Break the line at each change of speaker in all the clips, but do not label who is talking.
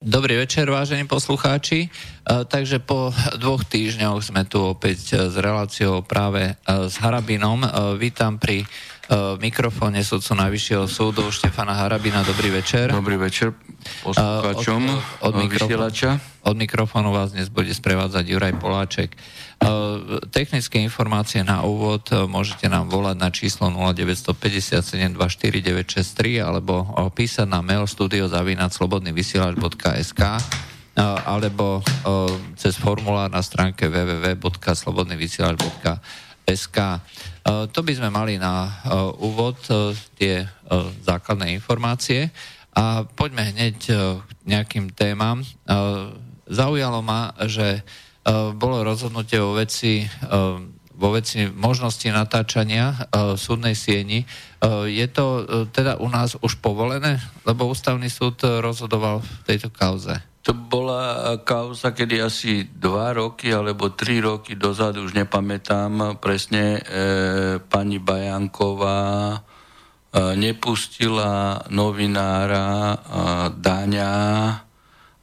Dobrý večer, vážení poslucháči. E, takže po dvoch týždňoch sme tu opäť s reláciou práve e, s Harabinom. E, vítam pri mikrofóne sudcu Najvyššieho súdu Štefana Harabina. Dobrý večer.
Dobrý večer poslucháčom
od, od, mikrofónu, od mikrofónu vás dnes bude sprevádzať Juraj Poláček. Technické informácie na úvod môžete nám volať na číslo 0957249963 alebo písať na mail studiozavinac.slobodnyvysielač.sk alebo cez formulár na stránke www.slobodnyvysielač.sk to by sme mali na úvod tie základné informácie a poďme hneď k nejakým témam. Zaujalo ma, že bolo rozhodnutie o veci vo veci možnosti natáčania súdnej sieni. Je to teda u nás už povolené? Lebo ústavný súd rozhodoval v tejto kauze.
To bola kauza, kedy asi dva roky alebo tri roky dozadu, už nepamätám presne, e, pani Bajanková e, nepustila novinára e, Daňa,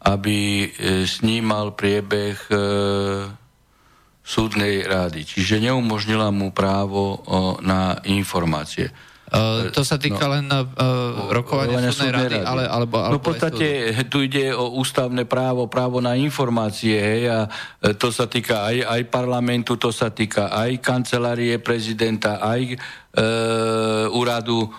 aby snímal priebeh súdnej rády. Čiže neumožnila mu právo na informácie.
Uh, to sa týka no, len uh, rokovania súdnej, súdnej rady, rady. Ale, alebo,
alebo No v podstate tu ide o ústavné právo, právo na informácie, hej, a to sa týka aj, aj parlamentu, to sa týka aj kancelárie prezidenta, aj e, úradu e,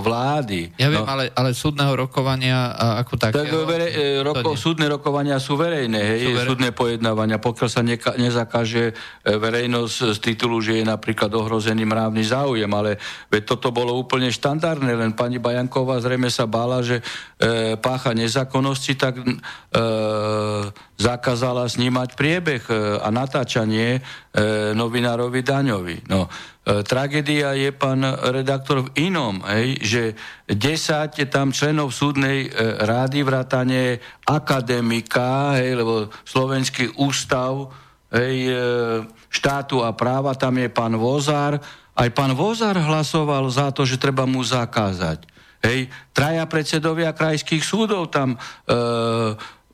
vlády.
Ja viem, no. ale, ale súdneho rokovania ako
také. Tak vere, e, roko, súdne rokovania sú verejné, hej, sú verejné. súdne pojednávania, pokiaľ sa neka, nezakáže e, verejnosť z titulu, že je napríklad ohrozený mravný záujem, ale veď toto bolo úplne štandardné, len pani Bajanková zrejme sa bála, že e, pácha nezákonnosti, tak e, zakázala snímať priebeh e, a natáčanie e, novinárovi Daňovi. No, e, tragédia je, pán redaktor, v inom, hej, že 10 je tam členov súdnej e, rády vrátane akademika, hej, lebo Slovenský ústav hej, e, štátu a práva, tam je pán Vozár. Aj pán Vozár hlasoval za to, že treba mu zakázať. Hej, traja predsedovia krajských súdov tam e,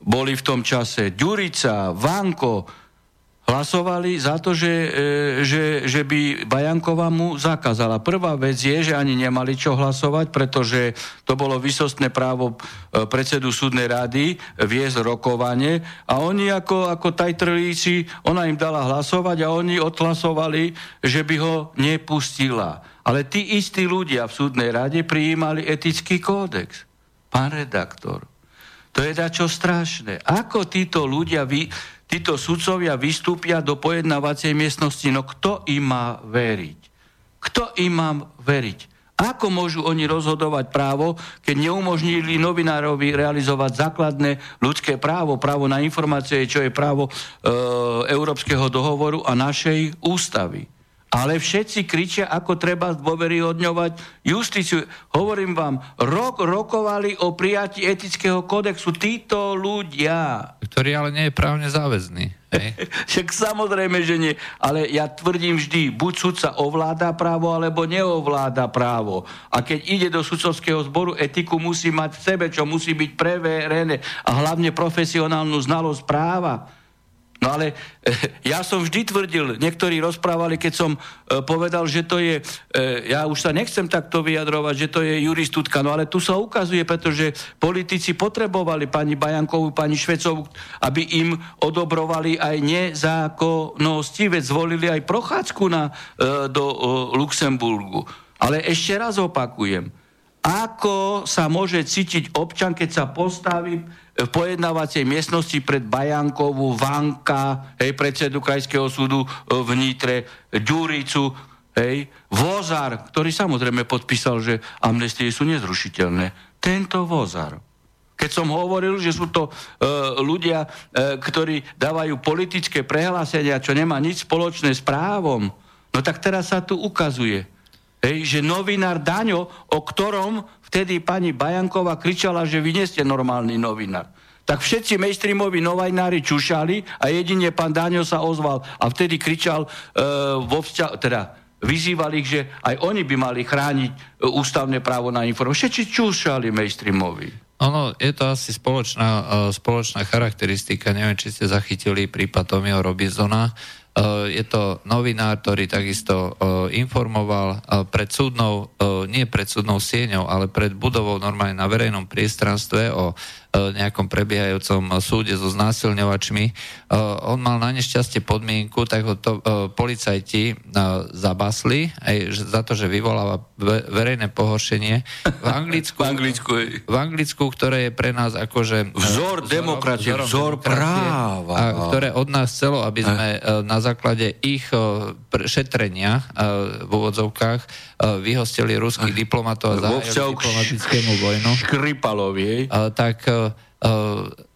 boli v tom čase Ďurica, Vanko, hlasovali za to, že, e, že, že by Bajanková mu zakázala. Prvá vec je, že ani nemali čo hlasovať, pretože to bolo vysostné právo e, predsedu súdnej rady viesť rokovanie a oni ako, ako tajtrlíci, ona im dala hlasovať a oni odhlasovali, že by ho nepustila. Ale tí istí ľudia v súdnej rade prijímali etický kódex. Pán redaktor, to je dačo strašné. Ako títo ľudia, vy, títo sudcovia vystúpia do pojednávacej miestnosti? No kto im má veriť? Kto im má veriť? Ako môžu oni rozhodovať právo, keď neumožnili novinárovi realizovať základné ľudské právo, právo na informácie, čo je právo e, Európskeho dohovoru a našej ústavy? Ale všetci kričia, ako treba dôveryhodňovať justíciu. Hovorím vám, rok rokovali o prijatí etického kodexu títo ľudia.
Ktorý ale nie je právne záväzný.
Však samozrejme, že nie. Ale ja tvrdím vždy, buď sudca ovláda právo, alebo neovláda právo. A keď ide do sudcovského zboru, etiku musí mať v sebe, čo musí byť preverené. A hlavne profesionálnu znalosť práva. No ale e, ja som vždy tvrdil, niektorí rozprávali, keď som e, povedal, že to je, e, ja už sa nechcem takto vyjadrovať, že to je juristutka, no ale tu sa ukazuje, pretože politici potrebovali pani Bajankovú, pani Švecovú, aby im odobrovali aj nezákonnosti, veď zvolili aj prochádzku na, do Luxemburgu. Ale ešte raz opakujem, ako sa môže cítiť občan, keď sa postaví v pojednávacej miestnosti pred Bajankovú, Vanka, hej, predsedu Krajského súdu e, v Nitre, Ďuricu, hej, Vozar, ktorý samozrejme podpísal, že amnestie sú nezrušiteľné. Tento Vozar. Keď som hovoril, že sú to e, ľudia, e, ktorí dávajú politické prehlásenia, čo nemá nič spoločné s právom, no tak teraz sa tu ukazuje, hej, že novinár Daňo, o ktorom vtedy pani Bajanková kričala, že vy nie ste normálny novinár. Tak všetci mainstreamoví novinári čušali a jedine pán Dáňo sa ozval a vtedy kričal e, vo vzťa- teda vyzýval ich, že aj oni by mali chrániť e, ústavné právo na informáciu. Všetci čušali mainstreamoví.
ono, je to asi spoločná, uh, spoločná charakteristika. Neviem, či ste zachytili prípad Tomio Robinsona. Uh, je to novinár, ktorý takisto uh, informoval uh, pred súdnou, nie pred súdnou sieňou, ale pred budovou normálne na verejnom priestranstve o E, nejakom prebiehajúcom súde so znásilňovačmi. E, on mal na nešťastie podmienku, tak ho to e, policajti zabasli aj za to, že vyvoláva verejné pohoršenie v Anglicku,
v Anglicku,
v Anglicku ktoré je pre nás akože...
Vzor demokracie, vzor práva.
A ktoré od nás chcelo, aby sme na základe ich šetrenia v úvodzovkách vyhostili ruských diplomatov a zahájili diplomatickému vojnu.
Škripalovi.
Tak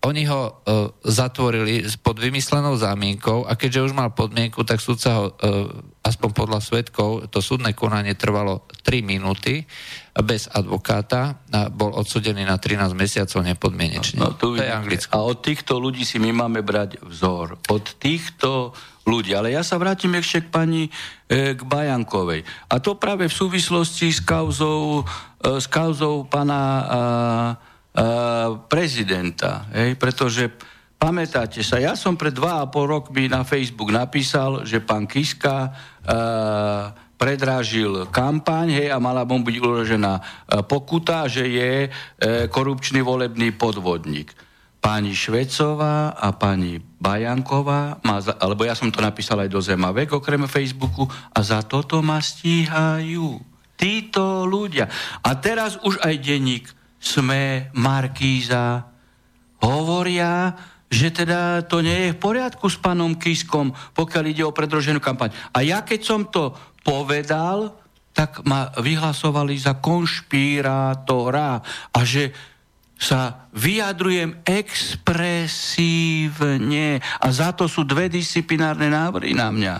oni ho uh, zatvorili pod vymyslenou zámienkou a keďže už mal podmienku, tak súdca ho, uh, aspoň podľa svetkov, to súdne konanie trvalo 3 minúty bez advokáta a bol odsudený na 13 mesiacov nepodmienečne.
No, to, to je Anglicko. A od týchto ľudí si my máme brať vzor. Od týchto ľudí. Ale ja sa vrátim ešte k pani e, k Bajankovej. A to práve v súvislosti s kauzou, e, s kauzou pana e, prezidenta. Hej? Pretože pamätáte sa, ja som pred dva a pol rokmi na Facebook napísal, že pán Kiska uh, predrážil kampaň hej, a mala mu byť uložená pokuta, že je uh, korupčný volebný podvodník. Pani Švecová a pani Bajanková, má za, alebo ja som to napísal aj do Zemavek, okrem Facebooku, a za toto ma stíhajú. Títo ľudia. A teraz už aj denník sme, Markíza, hovoria, že teda to nie je v poriadku s pánom Kiskom, pokiaľ ide o predroženú kampaň. A ja keď som to povedal, tak ma vyhlasovali za konšpirátora a že sa vyjadrujem expresívne a za to sú dve disciplinárne návrhy na mňa.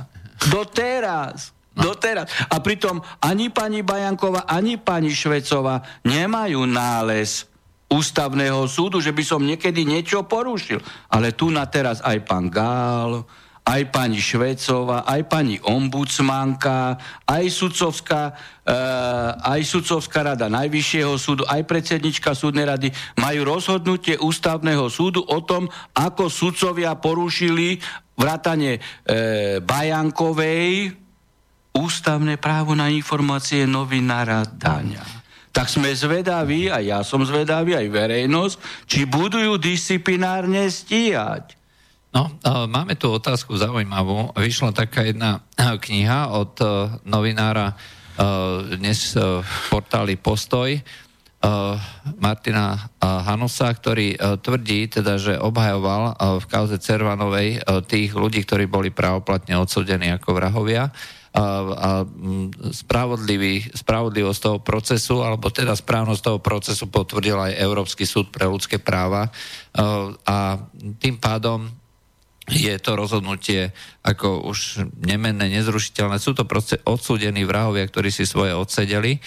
Doteraz. No. Doteraz. A pritom ani pani Bajanková, ani pani Švecová nemajú nález ústavného súdu, že by som niekedy niečo porušil. Ale tu na teraz aj pán Gál, aj pani Švecová, aj pani ombudsmanka, aj sudcovská, e, aj sudcovská rada Najvyššieho súdu, aj predsednička súdnej rady majú rozhodnutie ústavného súdu o tom, ako sudcovia porušili vrátane e, Bajankovej, ústavné právo na informácie novinára Daňa. Tak sme zvedaví, a ja som zvedavý, aj verejnosť, či budú ju disciplinárne stíhať.
No, máme tu otázku zaujímavú. Vyšla taká jedna kniha od novinára dnes v portáli Postoj, Martina Hanusa, ktorý tvrdí, teda, že obhajoval v kauze Cervanovej tých ľudí, ktorí boli právoplatne odsudení ako vrahovia a, a spravodlivý, spravodlivosť toho procesu, alebo teda správnosť toho procesu potvrdil aj Európsky súd pre ľudské práva. A tým pádom je to rozhodnutie ako už nemenné, nezrušiteľné. Sú to proste odsúdení vrahovia, ktorí si svoje odsedeli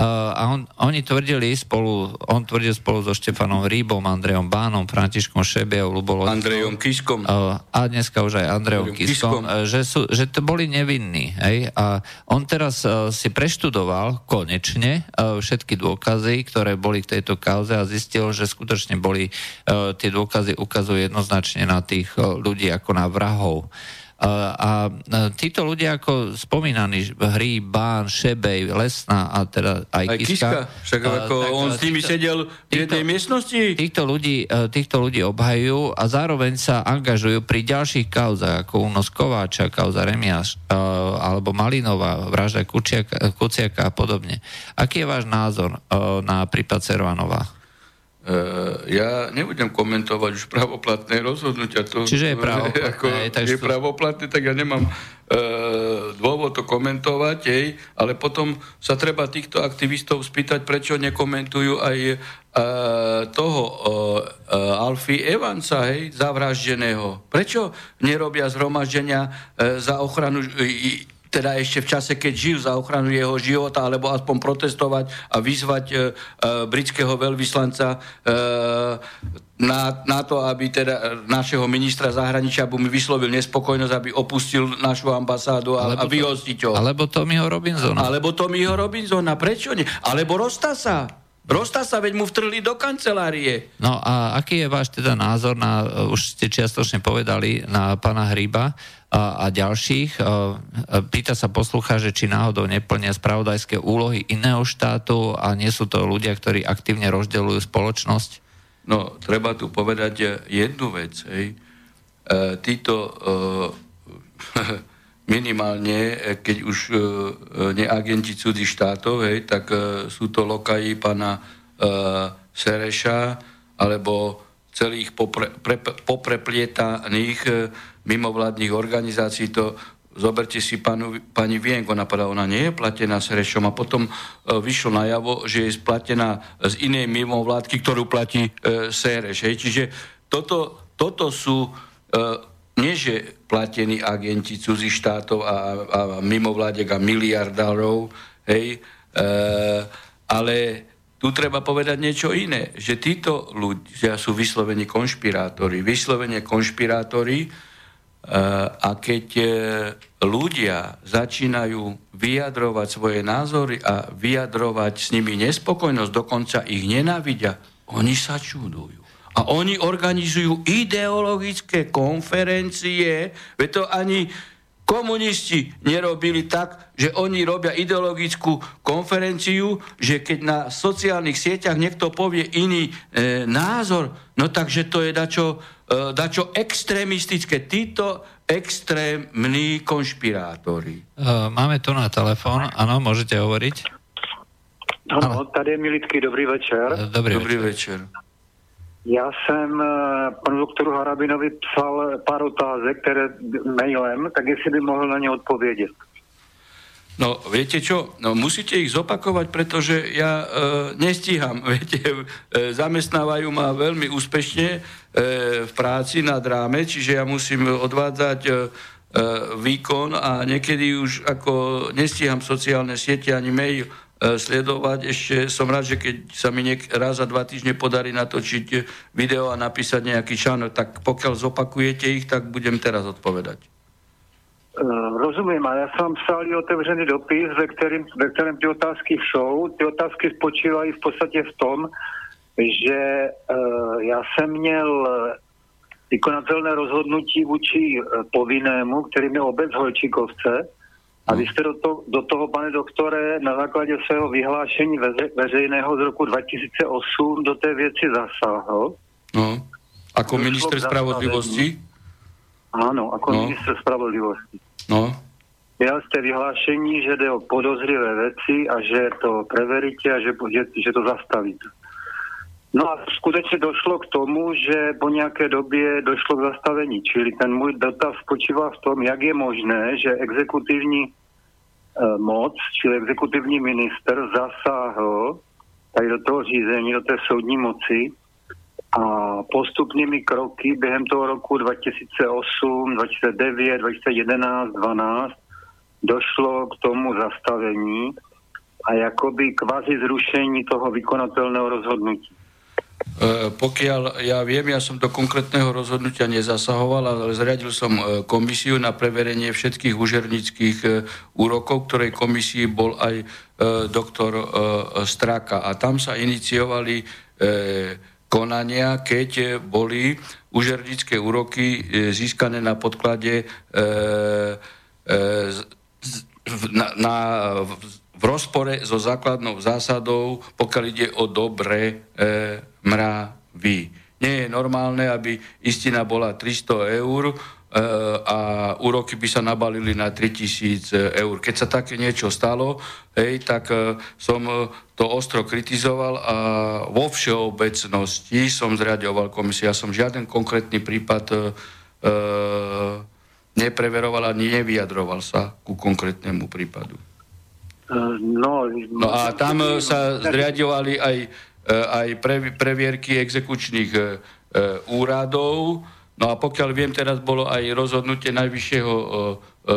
a on, oni tvrdili spolu, on tvrdil spolu so Štefanom Rýbom, Andrejom Bánom, Františkom Šebiou, Lubolo...
Andrejom Kiskom.
A dneska už aj Andrejom Kiskom, Kiskom. E, že, sú, že to boli nevinní. Hej? A on teraz uh, si preštudoval konečne uh, všetky dôkazy, ktoré boli k tejto kauze a zistil, že skutočne boli, uh, tie dôkazy ukazujú jednoznačne na tých ľudí ako na vrahov. A, títo ľudia, ako spomínaní, Hry, Bán, Šebej, Lesná a teda aj, aj Kiska. Kiska
však ako tak, on s nimi týchto, sedel v jednej miestnosti.
Týchto ľudí, týchto ľudí obhajujú a zároveň sa angažujú pri ďalších kauzách, ako únos Kováča, kauza Remiaš, alebo Malinová, vražda Kuciaka, Kuciaka a podobne. Aký je váš názor na prípad Servanova?
Uh, ja nebudem komentovať už pravoplatné rozhodnutia. To,
Čiže je pravoplatné. Ako,
tak je to... pravoplatné, tak ja nemám uh, dôvod to komentovať, jej, ale potom sa treba týchto aktivistov spýtať, prečo nekomentujú aj uh, toho uh, Alfie Evansa, hej, zavraždeného. Prečo nerobia zhromaždenia uh, za ochranu uh, teda ešte v čase, keď žil za ochranu jeho života, alebo aspoň protestovať a vyzvať e, e, britského veľvyslanca e, na, na to, aby teda našeho ministra zahraničia, mi vyslovil nespokojnosť, aby opustil našu ambasádu a, alebo a vyhostiť ho.
Alebo Tommyho Robinsona.
Alebo Tommyho Robinsona, prečo nie? Alebo Rostasa. Rosta sa, veď mu vtrhli do kancelárie.
No a aký je váš teda názor na, už ste čiastočne povedali, na pána Hríba a, ďalších? Pýta sa poslucha, že či náhodou neplnia spravodajské úlohy iného štátu a nie sú to ľudia, ktorí aktívne rozdeľujú spoločnosť?
No, treba tu povedať jednu vec. Hej. E, títo e, minimálne, e, keď už e, e, neagenti cudzích štátov, hej, tak sú to lokaji pána Sereša alebo celých popre, pre, popreplietaných mimovládnych organizácií. To zoberte si panu, pani Vienk, ona povedala, ona nie je platená Serešom a potom vyšlo najavo, že je splatená z inej mimovládky, ktorú platí Sereš. Hej. Čiže toto, toto sú nie že platení agenti cudzích štátov a, a mimovládek a miliardárov, hej, e, ale tu treba povedať niečo iné, že títo ľudia sú vyslovene konšpirátori. Vyslovene konšpirátori e, a keď e, ľudia začínajú vyjadrovať svoje názory a vyjadrovať s nimi nespokojnosť, dokonca ich nenávidia, oni sa čudujú. A oni organizujú ideologické konferencie, veď to ani komunisti nerobili tak, že oni robia ideologickú konferenciu, že keď na sociálnych sieťach niekto povie iný e, názor, no takže to je dačo, e, dačo extrémistické. Títo extrémni konšpirátori.
E, máme tu na telefón, áno, môžete hovoriť.
Ano, tady je Militky, dobrý večer.
E, dobrý, dobrý večer. večer.
Já jsem eh, panu doktoru Harabinovi psal pár otázek, které mailem, tak jestli by mohl na ně odpovědět.
No, viete čo? No, musíte ich zopakovať, pretože ja e, nestíham. Viete, e, zamestnávajú ma veľmi úspešne e, v práci nad ráme, čiže ja musím odvádzať e, výkon a niekedy už ako nestíham sociálne siete ani mail E, sledovať. Ešte som rád, že keď sa mi niek- raz za dva týždne podarí natočiť video a napísať nejaký článok, tak pokiaľ zopakujete ich, tak budem teraz odpovedať.
Uh, rozumím, a já jsem psal i otevřený dopis, ve kterém, ve kterém ty otázky jsou. Ty otázky spočívají v podstatě v tom, že uh, já jsem měl vykonatelné rozhodnutí vůči povinnému, kterým je obec Holčikovce, a vy jste do, to, do toho, pane doktore, na základě svého vyhlášení veře, veřejného z roku 2008 do té věci zasáhl.
No, ako minister spravodlivosti?
Áno, ako no. minister spravodlivosti.
No.
Měl jste vyhlášení, že jde o podozrivé věci a že to preveríte a že, že, že to zastavíte. No a skutečně došlo k tomu, že po nějaké době došlo k zastavení. Čili ten můj dotaz spočívá v tom, jak je možné, že exekutivní e, moc, čili exekutivní minister zasáhl tady do toho řízení, do té soudní moci a postupnými kroky během toho roku 2008, 2009, 2011, 2012 došlo k tomu zastavení a jakoby kvazi zrušení toho vykonatelného rozhodnutí.
E, pokiaľ ja viem, ja som do konkrétneho rozhodnutia nezasahoval, ale zriadil som e, komisiu na preverenie všetkých užernických e, úrokov, ktorej komisii bol aj doktor Straka. A tam sa iniciovali konania, keď boli užernické úroky získané na podklade na, na, v rozpore so základnou zásadou, pokiaľ ide o dobré e, mravy. Nie je normálne, aby istina bola 300 eur e, a úroky by sa nabalili na 3000 eur. Keď sa také niečo stalo, hej, tak e, som to ostro kritizoval a vo všeobecnosti som zriadoval komisiu. Ja som žiaden konkrétny prípad e, nepreveroval ani nevyjadroval sa ku konkrétnemu prípadu.
No,
no a tam sa zriadovali aj E, aj previerky exekučných e, e, úradov. No a pokiaľ viem, teraz bolo aj rozhodnutie Najvyššieho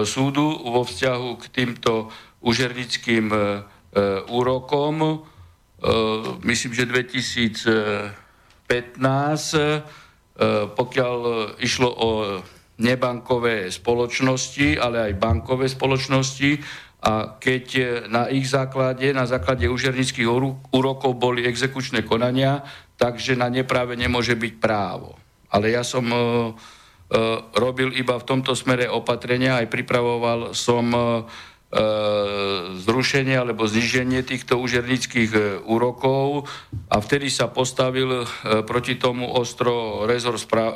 súdu vo vzťahu k týmto užernickým úrokom. Myslím, že 2015, pokiaľ išlo o nebankové spoločnosti, ale aj bankové spoločnosti, a keď na ich základe, na základe užernických úrokov boli exekučné konania, takže na nepráve nemôže byť právo. Ale ja som uh, uh, robil iba v tomto smere opatrenia, aj pripravoval som uh, zrušenie alebo zniženie týchto užernických úrokov a vtedy sa postavil proti tomu ostro rezor spra-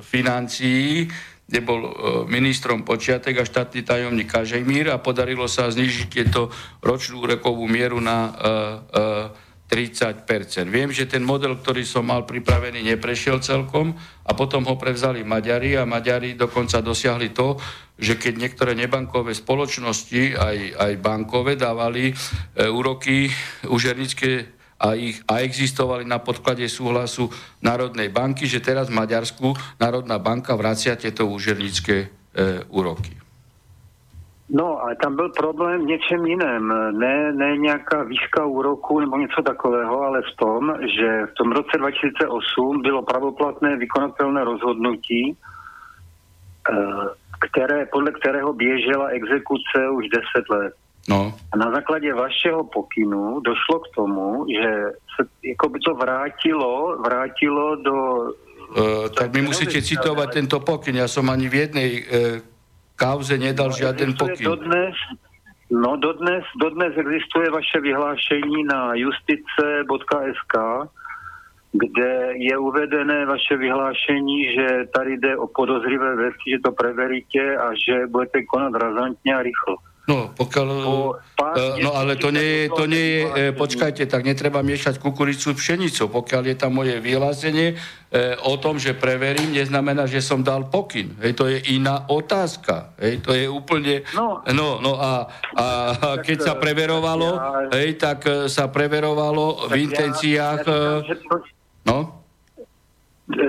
financií, kde bol ministrom Počiatek a štátny tajomník Kažemír a podarilo sa znižiť tieto ročnú úrokovú mieru na 30% Viem, že ten model, ktorý som mal pripravený, neprešiel celkom a potom ho prevzali Maďari a Maďari dokonca dosiahli to, že keď niektoré nebankové spoločnosti, aj, aj bankové, dávali e, úroky užernické a, ich, a existovali na podklade súhlasu Národnej banky, že teraz Maďarsku Národná banka vracia tieto užernické e, úroky.
No a tam byl problém v něčem jiném. Ne, ne nějaká výška úroku nebo něco takového, ale v tom, že v tom roce 2008 bylo pravoplatné vykonatelné rozhodnutí, eh, které, podle kterého běžela exekuce už 10 let. No. A na základě vašeho pokynu došlo k tomu, že se jako by to vrátilo, vrátilo do...
Uh, tak mi musíte citovať tento pokyn. Ja som ani v jednej uh, kauze nedal no, žiaden pokyn.
Dodnes, no dodnes, dodnes existuje vaše vyhlášení na justice.sk, kde je uvedené vaše vyhlášení, že tady jde o podozrivé věci, že to preveríte a že budete konat razantně a rýchlo.
No, pokiaľ, uh, no ale to nie je, to nie je, e, počkajte, tak netreba miešať kukuricu s pšenicou. Pokiaľ je tam moje vyhlásenie e, o tom, že preverím, neznamená, že som dal pokyn. Hej, to je iná otázka. Hej, to je úplne... No, no, no a, a, a keď sa preverovalo, hej, tak sa preverovalo v intenciách... No?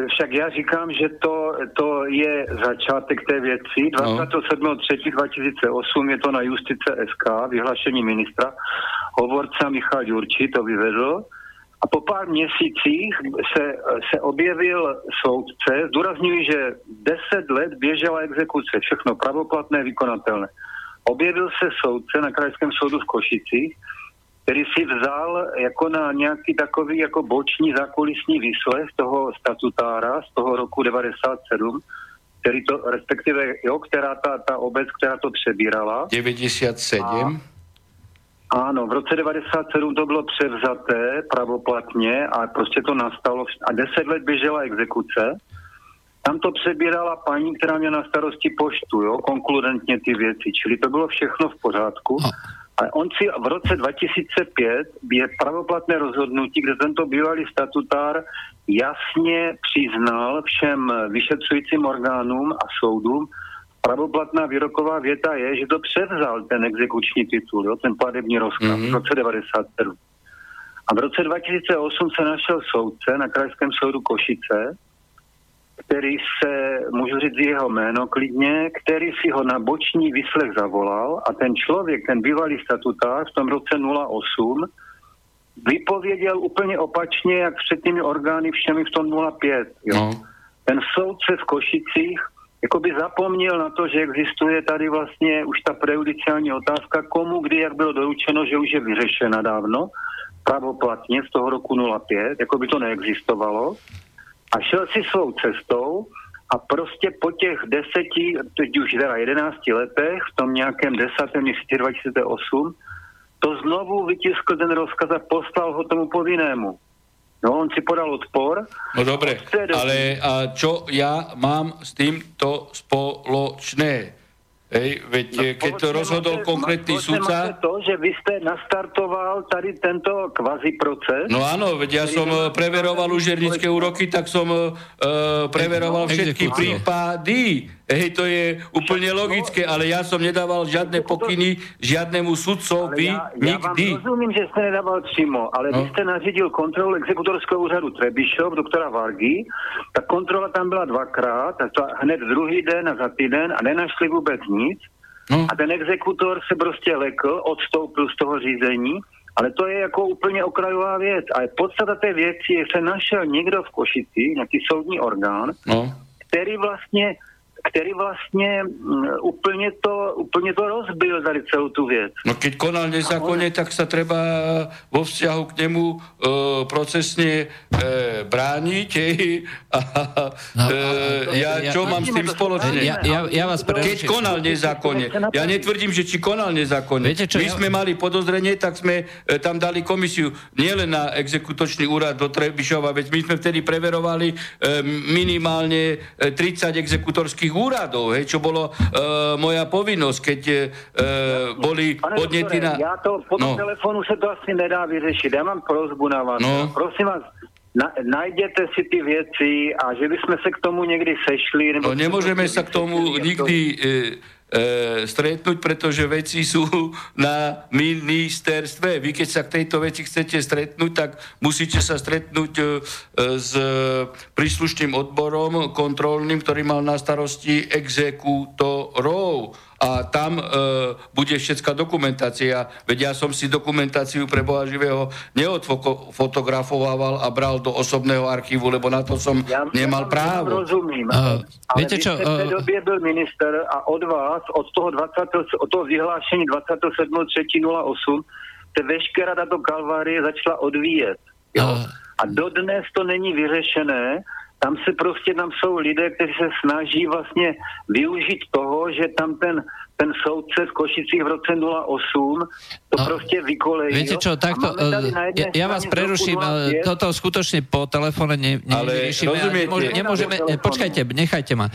Však já říkám, že to, to je začátek té věci. 27.3.2008 je to na Justice SK, vyhlášení ministra. Hovorca Michal Jurči to vyvedl. A po pár měsících se, se objevil soudce, zdůrazňuji, že 10 let běžela exekuce, všechno pravoplatné, vykonatelné. Objevil se soudce na Krajském soudu v Košicích, který si vzal jako na nějaký takový jako boční zákulisní výslech toho statutára z toho roku 97, který to, respektive, jo, která ta, ta obec, která to přebírala.
97. A,
ano, v roce 97 to bylo převzaté pravoplatně a prostě to nastalo a deset let běžela exekuce. Tam to přebírala paní, která měla na starosti poštu, jo, konkludentně ty věci, čili to bylo všechno v pořádku. No. A on si v roce 2005 je pravoplatné rozhodnutí, kde tento bývalý statutár jasně přiznal všem vyšetřujícím orgánům a soudům, pravoplatná výroková věta je, že to převzal ten exekuční titul, jo, ten platební rozkaz mm-hmm. v roce 97. A v roce 2008 se našel soudce na Krajském soudu Košice, který se, můžu říct jeho jméno klidně, který si ho na boční vyslech zavolal a ten člověk, ten bývalý statutář v tom roce 08, vypověděl úplně opačně, jak před těmi orgány všemi v tom 05. Jo. No. Ten soudce v Košicích jakoby zapomněl na to, že existuje tady vlastně už ta prejudiciální otázka, komu, kdy, jak bylo doručeno, že už je vyřešena dávno, pravoplatně z toho roku 05, jako by to neexistovalo a šel si svou cestou a prostě po těch deseti, teď už teda jedenácti letech, v tom nějakém desátém měsíci 2008, to znovu vytiskl ten rozkaz a poslal ho tomu povinnému. No, on si podal odpor.
No dobre, ale a čo ja mám s týmto spoločné? Hej, veď no, keď to rozhodol máte, konkrétny sudca...
to, že vy ste nastartoval tady tento kvazi proces.
No áno, veď ja som eh, preveroval užernické úroky, tak som uh, preveroval všetky prípady. Hej, to je úplne ja, logické, ale ja som nedával žiadne pokyny žiadnemu sudcovi ja, ja nikdy.
Ja vám rozumím, že ste nedával přímo, ale no. vy ste nařídil kontrolu exekutorského úřadu Trebišov, doktora Vargy, ta kontrola tam byla dvakrát, a to hned druhý den a za týden a nenašli vůbec nic. No. A ten exekutor se prostě lekl, odstoupil z toho řízení, ale to je jako úplně okrajová věc. A podstata té věci je, že se našel někdo v Košici, nějaký soudní orgán, no. který vlastně který vlastně úplně to, úplně to rozbil tady celou tu věc.
No keď konal nezákonne, tak sa treba vo vzťahu k nemu uh, procesne uh, brániť. A, no, uh, ja, ja čo ja, mám s tým spoločne?
Ja, ja, ja vás
Keď konal nezákonne. Ja netvrdím, že či konal nezákonne. Viete, čo, My ja... sme mali podozrenie, tak sme uh, tam dali komisiu nielen na exekutočný úrad do Trebišova, veď my sme vtedy preverovali uh, minimálne 30 exekutorských úradov, hej, čo bolo uh, moja povinnosť, keď uh, boli podnety na...
Ja to po no. telefonu sa to asi nedá vyriešiť. Ja mám prozbu na vás. No. Prosím vás, na, najděte si ty věci a že bychom se k tomu někdy sešli.
Nebo no nemůžeme se k tomu nikdy e, e, stretnúť, pretože veci sú na ministerstve. Vy keď sa k tejto veci chcete stretnúť, tak musíte sa stretnúť e, s príslušným odborom kontrolným, ktorý mal na starosti exekútorov a tam e, bude všetká dokumentácia. Veď ja som si dokumentáciu pre Boha živého neodfotografovával a bral do osobného archívu, lebo na to som ja,
nemal
ja právo.
Rozumím, uh, ale viete čo? V tej dobie byl minister a od vás, od toho, 20, od toho vyhlášení 27.3.08 se veškerá tato kalvárie začala odvíjet. Jo? Uh, a dodnes to není vyřešené tam se prostě, tam jsou lidé, kteří se snaží vlastně využít toho, že tam ten ten soudce z Košicích v roce 08 to no, proste vykolejí.
Viete čo, takto, ja, ja vás preruším, toto skutočne po telefóne ne, nevyriešime. Nemôže, nemôžeme, počkajte, nechajte ma.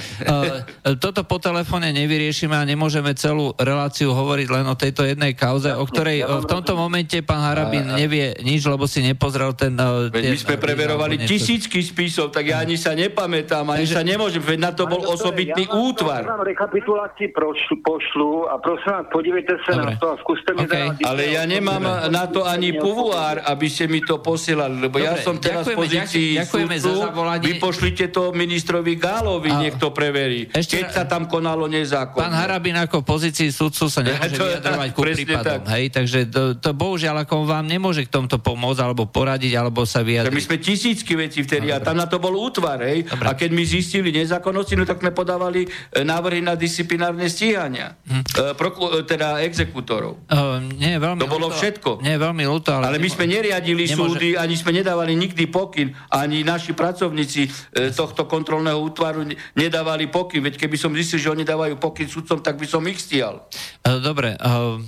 toto po telefóne nevyriešime a nemôžeme celú reláciu hovoriť len o tejto jednej kauze, o ktorej v tomto momente pán Harabin nevie nič, lebo si nepozrel ten...
Veď my sme preverovali tisícky spisov, tak ja ani sa nepamätám, ani sa nemôžem, veď na to bol osobitný útvar.
Ja vám rekapitulácii pošlu a prosím vás, podívejte sa Dobre. na to a skúste mi okay.
Ale ja nemám Dobre. na to ani puvuár, aby ste mi to posielali, lebo Dobre. ja som teraz v pozícii ďakujeme súdcu, za zavolanie. vy pošlite to ministrovi Gálovi, a... nech to preverí, Ešte... keď sa tam konalo nezákonne.
Pán Harabin ako v pozícii súdcu sa nemôže to, vyjadrovať ku prípadom, tak. hej, takže to, to bohužiaľ ako vám nemôže k tomto pomôcť, alebo poradiť, alebo sa vyjadriť.
My sme tisícky veci vtedy Dobre. a tam na to bol útvar, hej, a keď my zistili nezákonnosti, no tak sme podávali e, návrhy na disciplinárne stíhania. Hm. Uh, proku, e, teda exekútorov. Uh,
nie, veľmi
to bolo ľúto, všetko.
Nie, veľmi ľúto,
ale... Ale my sme neriadili nemôže... súdy, ani sme nedávali nikdy pokyn, ani naši pracovníci uh, tohto kontrolného útvaru nedávali pokyn, veď keby som zistil, že oni dávajú pokyn sudcom, tak by som ich stial.
Uh, dobre, uh,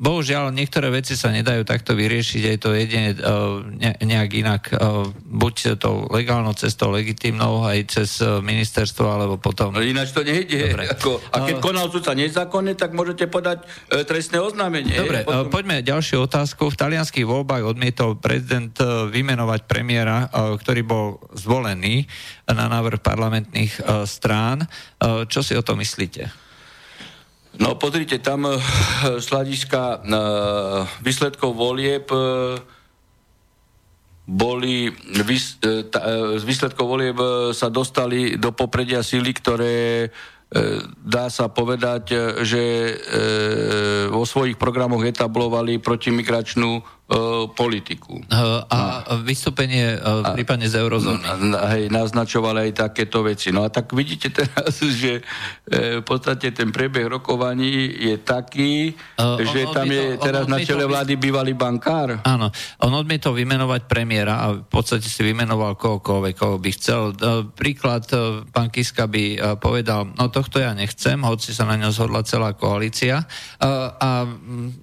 bohužiaľ niektoré veci sa nedajú takto vyriešiť, aj to jedine ne, nejak inak, buď tou legálnou cestou, legitimnou, aj cez e, ministerstvo, alebo potom...
No ináč to nejde. Ako, a keď uh, konal súdca nezákonne, tak môžete podať e, trestné oznámenie.
Dobre, potom... poďme ďalšiu otázku. V talianských voľbách odmietol prezident e, vymenovať premiéra, ktorý bol zvolený na návrh parlamentných strán. Čo si o to myslíte?
No pozrite, tam uh, z hľadiska uh, výsledkov volieb uh, boli z výsledkov volieb sa dostali do popredia síly, ktoré dá sa povedať, že vo svojich programoch etablovali protimigračnú politiku.
Uh, a no. vystúpenie uh, prípadne z eurozóny.
Hej, naznačovali aj takéto veci. No a tak vidíte teraz, že v podstate ten priebeh rokovaní je taký, uh, že tam je teraz na čele vlády bývalý bankár.
Áno, on odmietol vymenovať premiéra a v podstate si vymenoval kohokoľvek, koho by chcel. Príklad, pán Kiska by povedal, no tohto ja nechcem, hoci sa na ňo zhodla celá koalícia a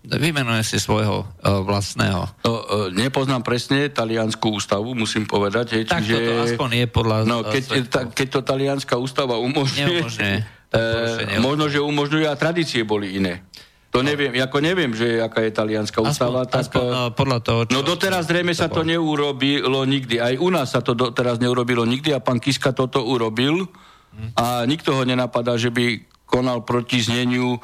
vymenuje si svojho vlastného iného?
No, e, nepoznám presne taliansku ústavu, musím povedať. Hej,
tak čiže, toto aspoň je podľa...
No, keď, ta, keď to talianská ústava umožňuje... E, možno, že umožňuje a tradície boli iné. To neviem, ako neviem, že aká je talianská ústava. Aspoň, tak,
aspoň, no, podľa toho,
čo... No doteraz zrejme sa to neurobilo nikdy. Aj u nás sa to doteraz neurobilo nikdy a pán Kiska toto urobil a nikto ho nenapadá, že by konal proti zneniu e,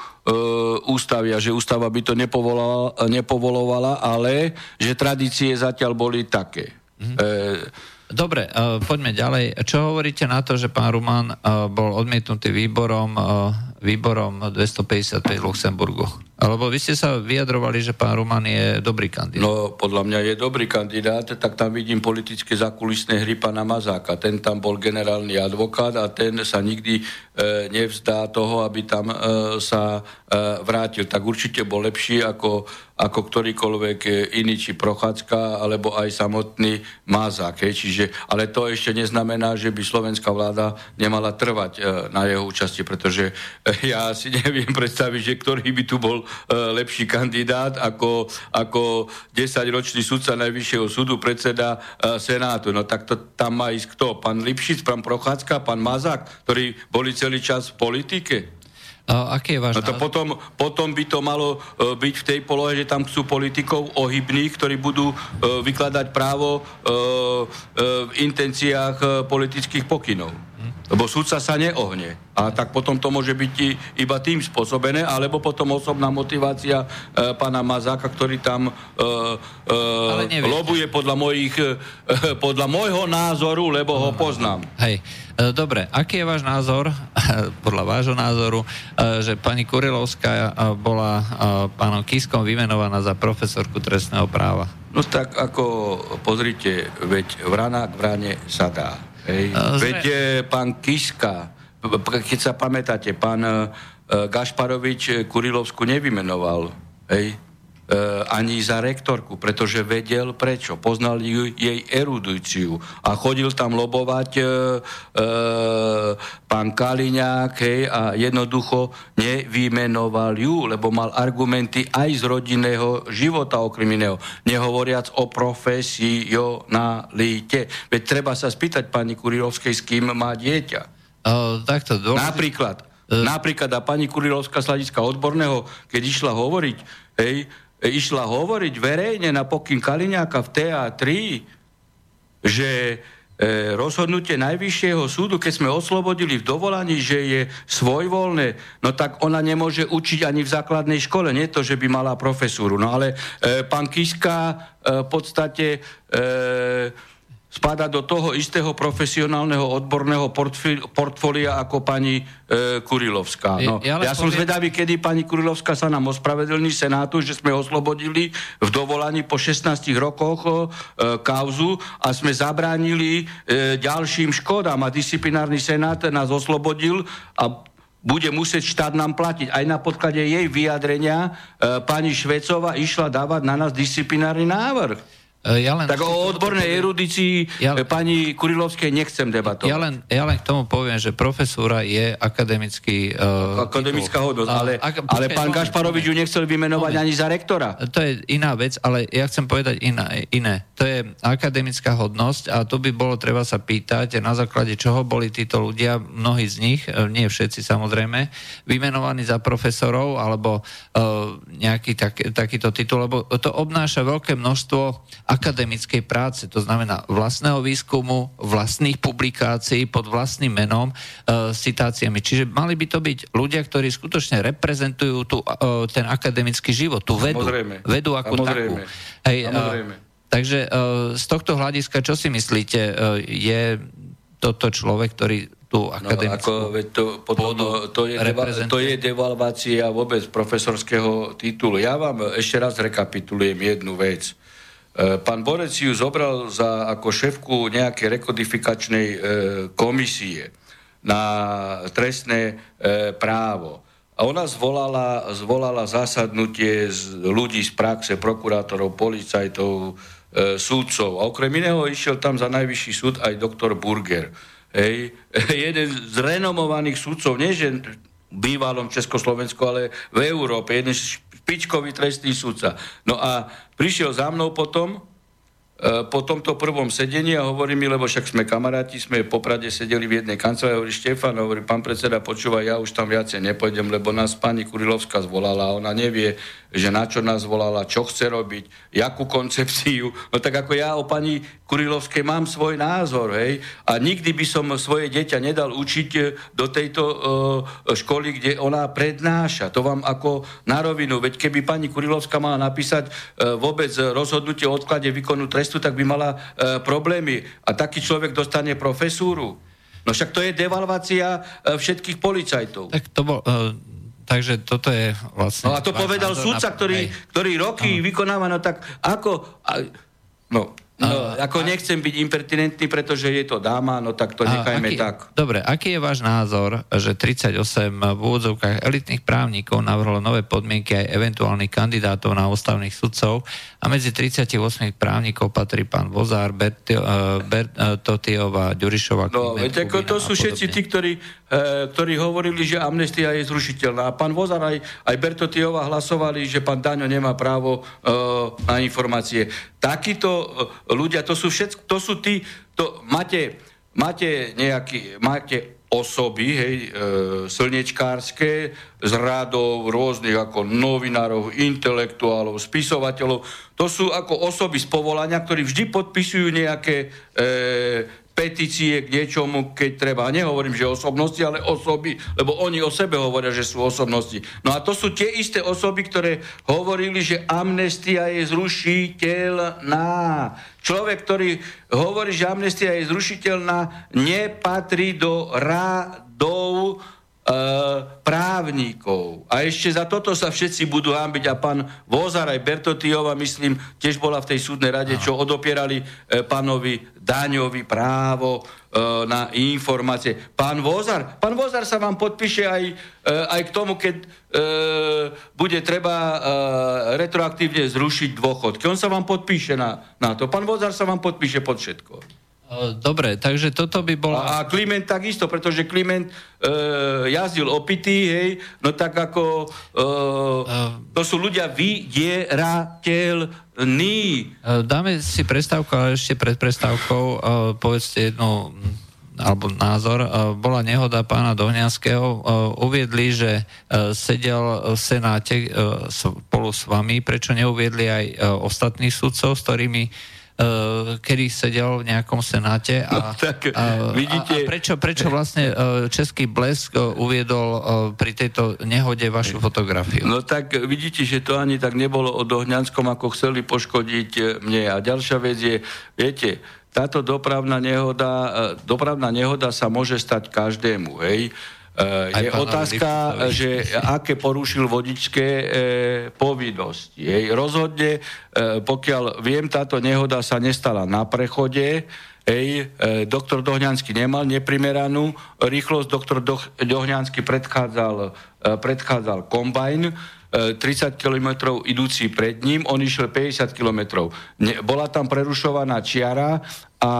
ústavy a že ústava by to nepovolovala, nepovolovala, ale že tradície zatiaľ boli také. Mm-hmm. E,
Dobre, uh, poďme ďalej. Čo hovoríte na to, že pán Ruman uh, bol odmietnutý výborom, uh, výborom 255 v Luxemburgu? Lebo vy ste sa vyjadrovali, že pán Roman je dobrý kandidát.
No, podľa mňa je dobrý kandidát, tak tam vidím politické zakulisné hry pána Mazáka. Ten tam bol generálny advokát a ten sa nikdy e, nevzdá toho, aby tam e, sa e, vrátil. Tak určite bol lepší ako ako ktorýkoľvek e, iný, či Prochádzka, alebo aj samotný Mázák. Hej. Čiže, ale to ešte neznamená, že by slovenská vláda nemala trvať e, na jeho účasti, pretože e, ja si neviem predstaviť, že ktorý by tu bol lepší kandidát ako, ako 10-ročný sudca Najvyššieho súdu, predseda Senátu. No tak to tam má ísť kto? Pán Lipšic, pán Prochádzka, pán Mazák, ktorí boli celý čas v politike?
A aký je váš
no to potom, potom by to malo uh, byť v tej polohe, že tam chcú politikov ohybných, ktorí budú uh, vykladať právo uh, uh, v intenciách uh, politických pokynov. Lebo sudca sa neohne. A tak potom to môže byť iba tým spôsobené, alebo potom osobná motivácia e, pána Mazáka, ktorý tam e, e, lobuje podľa, mojich, e, podľa môjho názoru, lebo ho poznám.
Hej. E, dobre, aký je váš názor, podľa vášho názoru, e, že pani Kurilovská e, bola pánom Kiskom vymenovaná za profesorku trestného práva?
No tak ako, pozrite, veď vrana k vrane sa dá. Hej. Uh, Veď je pán Kiska, keď sa pamätáte, pán uh, Gašparovič Kurilovsku nevymenoval. Hej. Uh, ani za rektorku, pretože vedel prečo. Poznal ju, jej erudíciu a chodil tam lobovať uh, uh, pán Kaliňák hej, a jednoducho nevymenoval ju, lebo mal argumenty aj z rodinného života okrem iného, nehovoriac o profesionalite. Veď treba sa spýtať pani Kurilovskej, s kým má dieťa.
Uh, takto,
dôležitý... Napríklad. Uh... Napríklad a pani Kurilovská z hľadiska odborného, keď išla hovoriť, hej, išla hovoriť verejne na pokyn Kaliňáka v TA3, že e, rozhodnutie Najvyššieho súdu, keď sme oslobodili v dovolaní, že je svojvoľné, no tak ona nemôže učiť ani v základnej škole, nie to, že by mala profesúru. No ale e, pán Kiska e, v podstate e, spada do toho istého profesionálneho odborného portfólia ako pani e, Kurilovská. No, ja, ja som poviem... zvedavý, kedy pani Kurilovská sa nám ospravedlní Senátu, že sme oslobodili v dovolaní po 16 rokoch e, kauzu a sme zabránili e, ďalším škodám a disciplinárny senát nás oslobodil a bude musieť štát nám platiť. Aj na podklade jej vyjadrenia e, pani Švecova išla dávať na nás disciplinárny návrh.
E, ja len
tak o odbornej erudícii ja, e, pani Kurilovskej nechcem debatovať.
Ja len, ja len k tomu poviem, že profesúra je akademický...
Uh, Akademická hodnosť, ale, ak, ale pán Gašparovič ju nechcel vymenovať ani za rektora.
To je iná vec, ale ja chcem povedať iná, iné. To je akademická hodnosť a tu by bolo treba sa pýtať, na základe čoho boli títo ľudia, mnohí z nich, nie všetci samozrejme, vymenovaní za profesorov alebo uh, nejaký tak, takýto titul, lebo to obnáša veľké množstvo akademickej práce, to znamená vlastného výskumu, vlastných publikácií pod vlastným menom, e, citáciami. Čiže mali by to byť ľudia, ktorí skutočne reprezentujú tú, e, ten akademický život, tú vedu, Samozrejme. vedu ako takú. Hej, e, takže e, z tohto hľadiska, čo si myslíte, je toto človek, ktorý tú akademickú no, ako,
to, potom, to, je deva, to je devalvácia vôbec profesorského titulu. Ja vám ešte raz rekapitulujem jednu vec. E, pán Borec ju zobral za, ako šéfku nejakej rekodifikačnej e, komisie na trestné e, právo. A ona zvolala, zvolala zasadnutie z ľudí z praxe, prokurátorov, policajtov, e, súdcov. A okrem iného išiel tam za najvyšší súd aj doktor Burger. Hej. Jeden z renomovaných súdcov, nie že bývalom Československu, ale v Európe, jeden špičkový trestný sudca. No a prišiel za mnou potom, e, po tomto prvom sedení a hovorí mi, lebo však sme kamaráti, sme po Prade sedeli v jednej kancelárii, hovorí Štefan, hovorí, pán predseda, počúvaj, ja už tam viacej nepôjdem, lebo nás pani Kurilovská zvolala, ona nevie, že na čo nás volala, čo chce robiť, jakú koncepciu. No tak ako ja o pani Kurilovskej mám svoj názor, hej, a nikdy by som svoje dieťa nedal učiť e, do tejto uh, školy, kde ona prednáša. To vám ako na rovinu, veď keby pani Kurilovská mala napísať uh, vôbec rozhodnutie o odklade výkonu trestu, tak by mala uh, problémy. A taký človek dostane profesúru. No však to je devalvácia všetkých policajtov.
Tak to bol... Takže toto je vlastne...
No a to povedal sudca, ktorý, ktorý roky no. vykonáva, no tak ako... A, no, No, ako a, nechcem byť impertinentný, pretože je to dáma, no tak to nechajme
aký,
tak.
Dobre, aký je váš názor, že 38 v úvodzovkách elitných právnikov navrhlo nové podmienky aj eventuálnych kandidátov na ústavných sudcov a medzi 38 právnikov patrí pán Vozár, Bertotiov a Ďurišova.
No, veď ako to sú všetci tí, ktorí, ktorí hovorili, že amnestia je zrušiteľná. A pán Vozár aj, aj Bertotiova hlasovali, že pán Daňo nemá právo e, na informácie. Takíto e, ľudia, to sú všetko, to sú tí, to, máte, máte nejaký, máte osoby, hej, e, slnečkárske, z rádov rôznych ako novinárov, intelektuálov, spisovateľov. To sú ako osoby z povolania, ktorí vždy podpisujú nejaké e, petície k niečomu, keď treba. Nehovorím, že osobnosti, ale osoby, lebo oni o sebe hovoria, že sú osobnosti. No a to sú tie isté osoby, ktoré hovorili, že amnestia je zrušiteľná. Človek, ktorý hovorí, že amnestia je zrušiteľná, nepatrí do rádov E, právnikov. A ešte za toto sa všetci budú hambiť a pán Vozar aj Bertotiova, myslím, tiež bola v tej súdnej rade, čo odopierali e, pánovi Daňovi právo e, na informácie. Pán Vozar, pán Vozar sa vám podpíše aj, e, aj k tomu, keď e, bude treba e, retroaktívne zrušiť dôchodky. On sa vám podpíše na, na to. Pán Vozar sa vám podpíše pod všetko.
Dobre, takže toto by bolo...
A, a Kliment takisto, pretože Kliment e, jazdil opitý, hej, no tak ako... E, to sú ľudia vydierateľní.
Dáme si prestávku, ale ešte pred prestávkou e, povedzte jednu alebo názor. E, bola nehoda pána Dohňanského. E, uviedli, že e, sedel v Senáte e, spolu s vami. Prečo neuviedli aj e, ostatných sudcov, s ktorými kedy sedel v nejakom senáte a, no, tak, a, vidíte... a, a prečo, prečo vlastne uh, Český blesk uh, uviedol pri tejto nehode vašu fotografiu?
No tak vidíte, že to ani tak nebolo o Dohňanskom, ako chceli poškodiť mne. A ďalšia vec je, viete, táto dopravná nehoda, dopravná nehoda sa môže stať každému, hej. Uh, je otázka, že aké porušil vodičské e, povinnosti. Jej. Rozhodne, pokiaľ viem, táto nehoda sa nestala na prechode, Ej, e, doktor Dohňanský nemal neprimeranú rýchlosť, doktor Do, Dohňanský predchádzal, e, predchádzal kombajn, 30 km idúci pred ním, on išiel 50 km. Ne, bola tam prerušovaná čiara a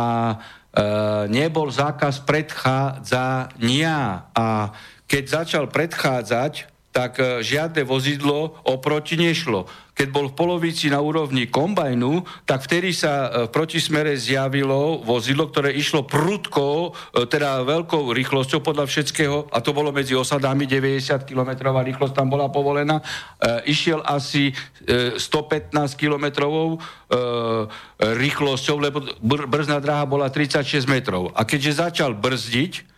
nebol zákaz predchádzania. A keď začal predchádzať, tak e, žiadne vozidlo oproti nešlo keď bol v polovici na úrovni kombajnu, tak vtedy sa e, v protismere zjavilo vozidlo, ktoré išlo prudko, e, teda veľkou rýchlosťou podľa všetkého, a to bolo medzi osadami 90 km rýchlosť tam bola povolená, e, išiel asi 115 km rýchlosťou, lebo brzná dráha bola 36 metrov. A keďže začal brzdiť,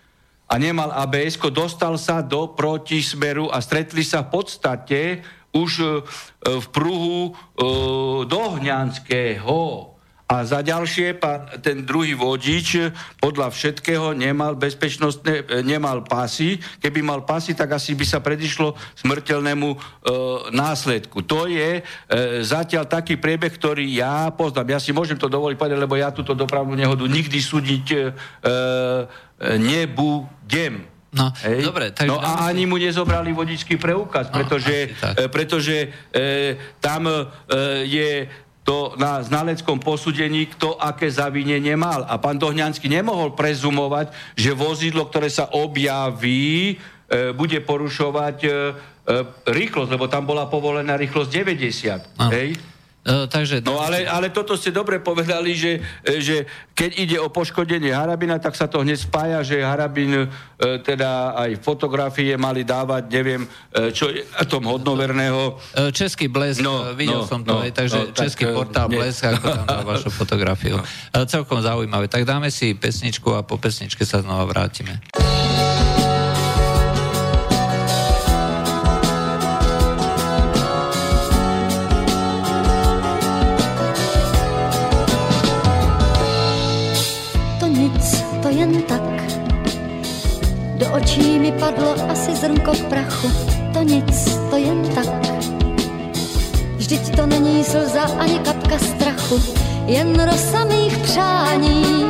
a nemal ABS, dostal sa do protismeru a stretli sa v podstate už e, v pruhu e, Dohňanského. A za ďalšie, pán, ten druhý vodič podľa všetkého nemal bezpečnostné, e, nemal pasy. Keby mal pasy, tak asi by sa predišlo smrteľnému e, následku. To je e, zatiaľ taký priebeh, ktorý ja poznám. Ja si môžem to dovoliť povedať, lebo ja túto dopravnú nehodu nikdy súdiť e, nebudem.
No, Hej. dobre,
takže... No a ani mu nezobrali vodičský preukaz, pretože, no, e, pretože e, tam e, je to na znaleckom posúdení, kto aké zavinenie mal. A pán Dohňanský nemohol prezumovať, že vozidlo, ktoré sa objaví, e, bude porušovať e, e, rýchlosť, lebo tam bola povolená rýchlosť 90. No. Hej?
Uh, takže...
No ale, ale toto ste dobre povedali, že, e, že keď ide o poškodenie Harabina, tak sa to hneď spája, že Harabin e, teda aj fotografie mali dávať, neviem, e, čo je tom hodnoverného.
Český blesk, no, videl no, som to, no, aj, takže no, český tak, portál nie. blesk, ako tam dá vašu fotografiu. No. Celkom zaujímavé. Tak dáme si pesničku a po pesničke sa znova vrátime.
Jen tak. Do očí mi padlo asi zrnko prachu, to nic, to jen tak. Vždyť to není slza ani kapka strachu, jen rosa mých přání,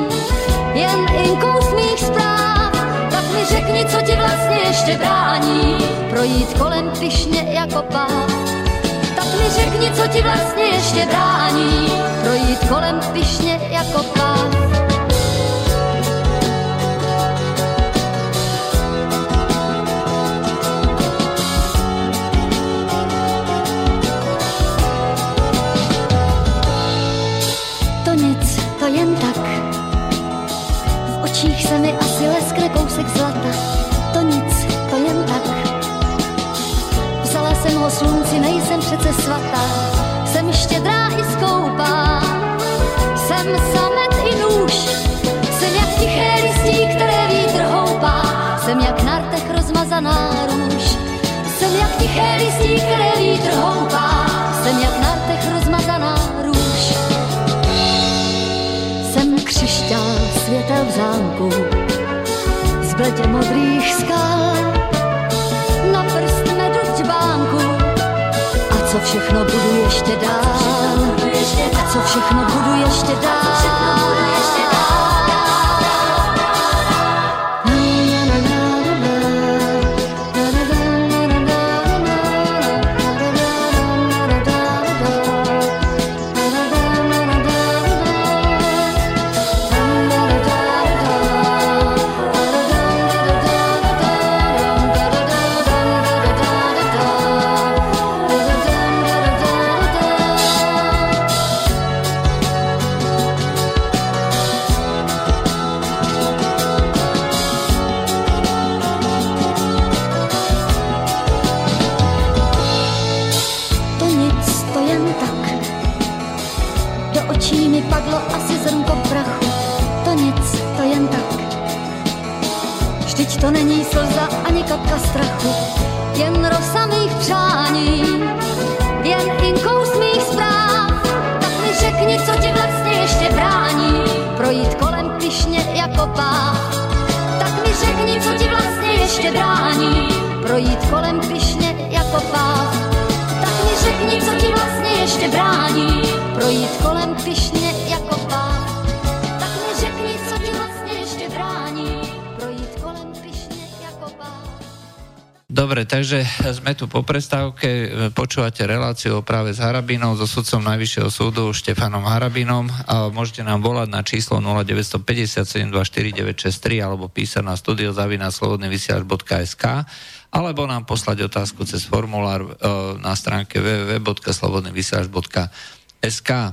jen inkous mých zpráv. Tak mi řekni, co ti vlastně ještě brání, projít kolem pišně jako páv. Tak mi řekni, co ti vlastně ještě brání, projít kolem pišně jako páv. Slunci, nejsem přece svatá, jsem štědrá i skoupá, jsem samet i nůž, jsem jak tiché listí, které vítr houpá, jsem jak na rtech rozmazaná růž, jsem jak tiché listí, které vítr houpá, jsem jak na rtech rozmazaná křišťál světel v zámku. Z bledě modrých skal všechno budu ještě dál. A co všechno budu ještě dál
tu po prestávke, počúvate reláciu práve s Harabinom, so sudcom Najvyššieho súdu Štefanom Harabinom. A môžete nám volať na číslo 0957249963 alebo písať na studiozavinaslobodnyvysielač.sk alebo nám poslať otázku cez formulár e, na stránke www.slobodnyvysielač.sk e,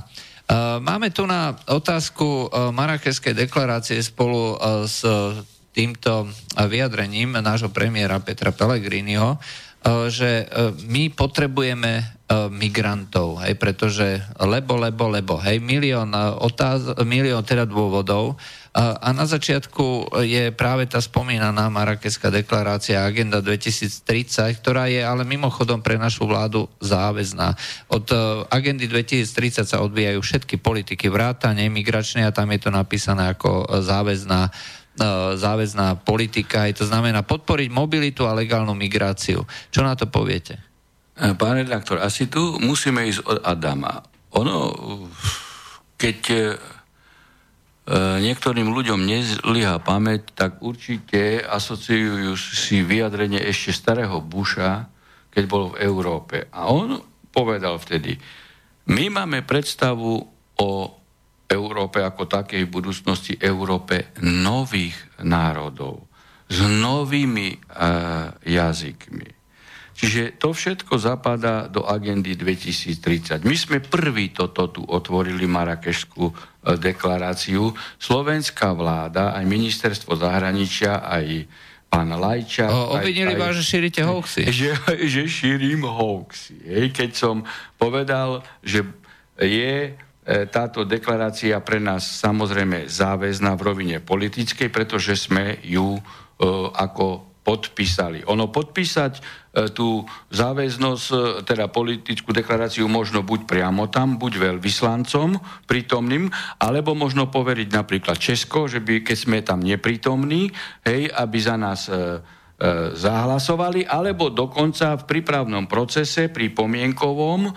Máme tu na otázku e, Marakeskej deklarácie spolu s týmto vyjadrením nášho premiéra Petra Pellegriniho, že eh, my potrebujeme eh, migrantov, hej, pretože lebo, lebo, lebo, hej, milión, otáz, milión teda dôvodov a na začiatku je práve tá spomínaná Marakeská deklarácia Agenda 2030, ktorá je ale mimochodom pre našu vládu záväzná. Od agendy 2030 sa odvíjajú všetky politiky vrátane migračné a tam je to napísané ako záväzná E, záväzná politika, aj to znamená podporiť mobilitu a legálnu migráciu. Čo na to poviete?
E, pán redaktor, asi tu musíme ísť od Adama. Ono, keď e, niektorým ľuďom nezlyhá pamäť, tak určite asociujú si vyjadrenie ešte starého Busha, keď bol v Európe. A on povedal vtedy, my máme predstavu o Európe ako takej v budúcnosti Európe nových národov s novými e, jazykmi. Čiže to všetko zapadá do agendy 2030. My sme prvý toto tu otvorili Marakešskú e, deklaráciu. Slovenská vláda, aj ministerstvo zahraničia, aj pán Lajčák...
O, obvinili vás, že šírite hoaxy.
Že, že šírim hoaxy. Hej, keď som povedal, že je táto deklarácia pre nás samozrejme záväzná v rovine politickej, pretože sme ju e, ako podpísali. Ono podpísať e, tú záväznosť, teda politickú deklaráciu možno buď priamo tam, buď veľvyslancom prítomným, alebo možno poveriť napríklad Česko, že by, keď sme tam neprítomní, hej, aby za nás zahlasovali, alebo dokonca v prípravnom procese, pri pomienkovom, e,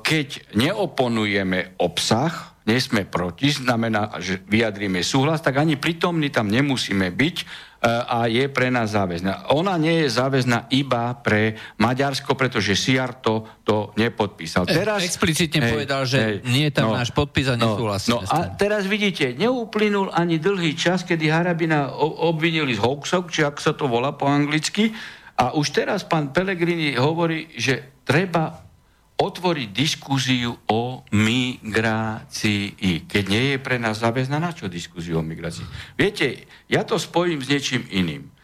keď neoponujeme obsah, nie sme proti, znamená, že vyjadríme súhlas, tak ani prítomní tam nemusíme byť e, a je pre nás záväzná. Ona nie je záväzná iba pre Maďarsko, pretože Siar to, to nepodpísal.
E, teraz, explicitne hej, povedal, že hej, nie je tam no, náš podpis a
no, no, a teraz vidíte, neuplynul ani dlhý čas, kedy Harabina obvinili z hoaxov, či ak sa to volá po anglicky, a už teraz pán Pellegrini hovorí, že treba otvoriť diskúziu o migrácii. Keď nie je pre nás záväzná, na čo diskúziu o migrácii? Viete, ja to spojím s niečím iným.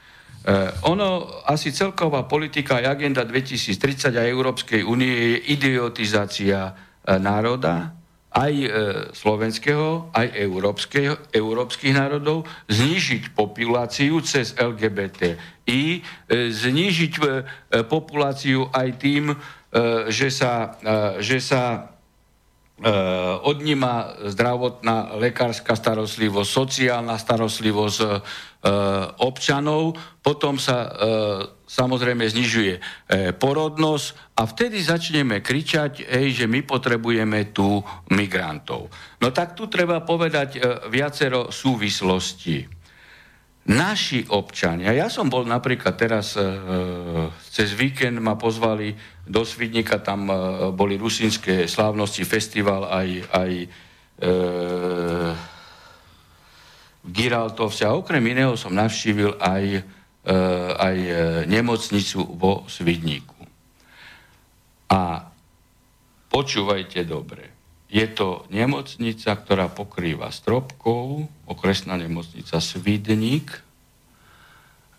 Uh, ono, asi celková politika aj agenda 2030 a Európskej únie je idiotizácia uh, národa, aj uh, slovenského, aj európskeho, európskych národov, znižiť populáciu cez LGBT i znižiť populáciu aj tým, E, že sa, e, že sa e, odníma zdravotná lekárska starostlivosť, sociálna starostlivosť občanov, potom sa samozrejme znižuje porodnosť a vtedy začneme kričať, hej, že my potrebujeme tu migrantov. No tak tu treba povedať viacero súvislostí naši občania, ja som bol napríklad teraz cez víkend ma pozvali do Svidnika, tam e, boli rusínske slávnosti, festival aj, aj e, v Giraltovce a okrem iného som navštívil aj, e, aj e, nemocnicu vo Svidníku. A počúvajte dobre. Je to nemocnica, ktorá pokrýva Stropkov, okresná nemocnica Svidník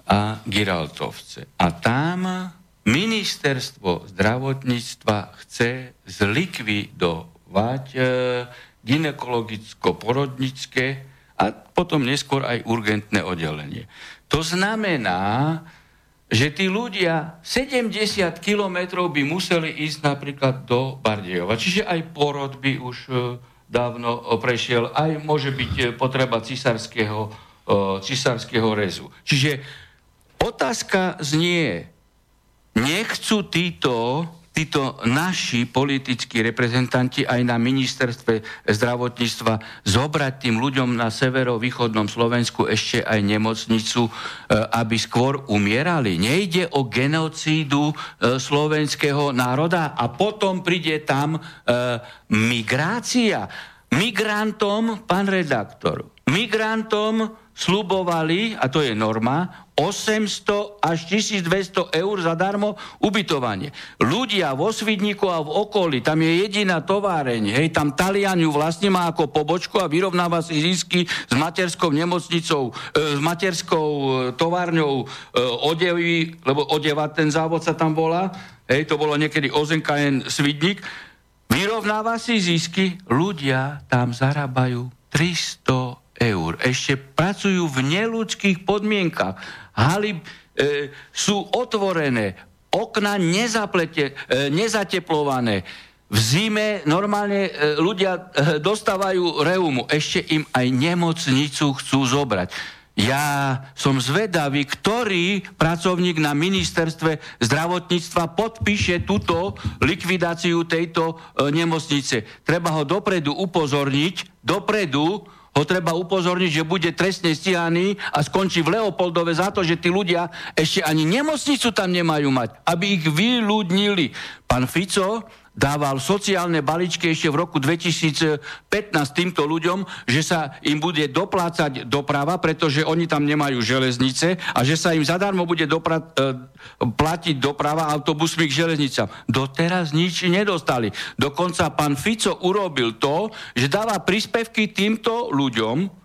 a Giraltovce. A tam ministerstvo zdravotníctva chce zlikvidovať e, ginekologicko-porodnické a potom neskôr aj urgentné oddelenie. To znamená, že tí ľudia 70 kilometrov by museli ísť napríklad do Bardejova. Čiže aj porod by už e, dávno e, prešiel, aj môže byť potreba cisárskeho, cisárskeho rezu. Čiže otázka znie, nechcú títo títo naši politickí reprezentanti aj na ministerstve zdravotníctva zobrať tým ľuďom na severovýchodnom Slovensku ešte aj nemocnicu, e, aby skôr umierali. Nejde o genocídu e, slovenského národa a potom príde tam e, migrácia. Migrantom, pán redaktor, migrantom slubovali, a to je norma, 800 až 1200 eur zadarmo ubytovanie. Ľudia vo Svidníku a v okolí, tam je jediná továreň, hej, tam Talian ju vlastne má ako pobočku a vyrovnáva si zisky s materskou nemocnicou, e, s materskou e, továrňou e, odevy, lebo odeva ten závod sa tam volá, hej, to bolo niekedy OZNKN Svidník, vyrovnáva si zisky, ľudia tam zarábajú 300 eur. Ešte pracujú v neludských podmienkach. Haly e, sú otvorené, okna nezaplete, e, nezateplované. V zime normálne e, ľudia e, dostávajú reumu. Ešte im aj nemocnicu chcú zobrať. Ja som zvedavý, ktorý pracovník na ministerstve zdravotníctva podpíše túto likvidáciu tejto e, nemocnice. Treba ho dopredu upozorniť, dopredu, ho treba upozorniť, že bude trestne stíhaný a skončí v Leopoldove za to, že tí ľudia ešte ani nemocnicu tam nemajú mať, aby ich vyľudnili. Pán Fico dával sociálne balíčky ešte v roku 2015 týmto ľuďom, že sa im bude doplácať doprava, pretože oni tam nemajú železnice a že sa im zadarmo bude dopra- e, platiť doprava autobusmi k železnicám. Doteraz nič nedostali. Dokonca pán Fico urobil to, že dáva príspevky týmto ľuďom,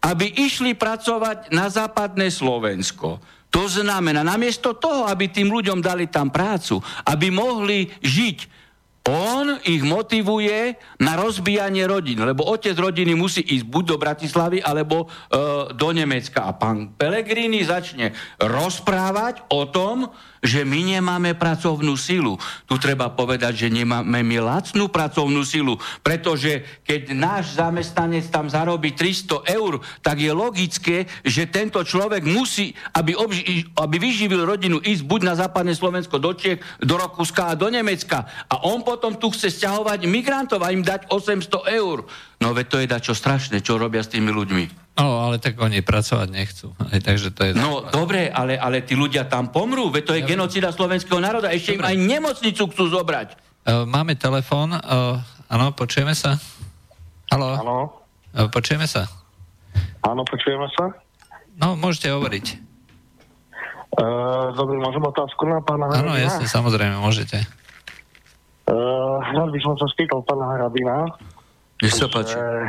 aby išli pracovať na západné Slovensko. To znamená, namiesto toho, aby tým ľuďom dali tam prácu, aby mohli žiť on ich motivuje na rozbijanie rodín, lebo otec rodiny musí ísť buď do Bratislavy, alebo e, do Nemecka. A pán Pelegrini začne rozprávať o tom, že my nemáme pracovnú silu. Tu treba povedať, že nemáme my lacnú pracovnú silu, pretože keď náš zamestnanec tam zarobí 300 eur, tak je logické, že tento človek musí, aby, obži- aby vyživil rodinu, ísť buď na západné Slovensko, do Čech, do Rakúska a do Nemecka. A on potom tu chce stiahovať migrantov a im dať 800 eur. No veď to je dačo strašné, čo robia s tými ľuďmi.
No, ale tak oni pracovať nechcú. Aj, takže to je
No dobre, ale, ale tí ľudia tam pomrú, veď to je dobre. genocida slovenského národa, ešte dobre. im aj nemocnicu chcú zobrať.
Uh, máme telefón, uh, áno, počujeme sa? Haló?
Áno.
Uh, počujeme sa?
Áno, počujeme sa?
No, môžete hovoriť.
Uh, dobre, môžem otázku na pána
Áno, jasne, samozrejme, môžete.
Uh, rád by som sa spýtal pána Harabina.
Nech sa páči. Že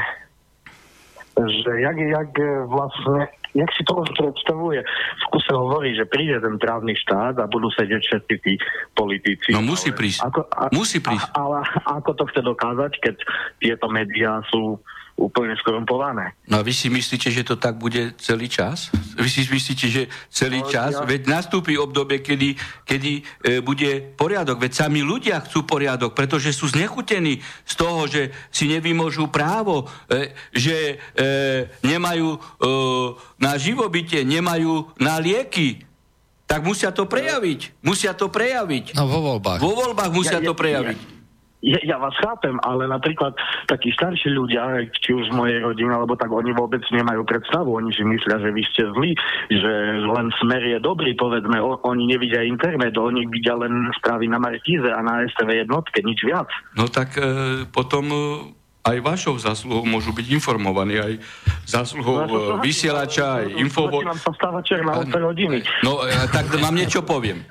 že jak, jak vlastne jak si to predstavuje? V kuse hovorí, že príde ten právny štát a budú sedieť všetci tí politici.
No musí prísť. Ako, a, musí prísť.
A, ale ako to chce dokázať, keď tieto médiá sú úplne skorumpované.
No a vy si myslíte, že to tak bude celý čas? Vy si myslíte, že celý no, čas? Ja... Veď nastúpi obdobie, kedy, kedy e, bude poriadok. Veď sami ľudia chcú poriadok, pretože sú znechutení z toho, že si nevymôžu právo, e, že e, nemajú e, na živobytie, nemajú na lieky. Tak musia to prejaviť. Musia to prejaviť.
No vo voľbách.
Vo voľbách musia ja, to prejaviť. Ja,
ja, ja vás chápem, ale napríklad takí starší ľudia, či už z mojej rodiny, alebo tak oni vôbec nemajú predstavu. Oni si myslia, že vy ste zlí, že len smer je dobrý, povedzme. O, oni nevidia internet, oni vidia len správy na Markíze a na STV jednotke, nič viac.
No tak e, potom e, aj vašou zásluhou môžu byť informovaní, aj zásluhou no, vysielača, aj info...
Nám sa stáva černá hodiny.
No, e, tak vám niečo poviem.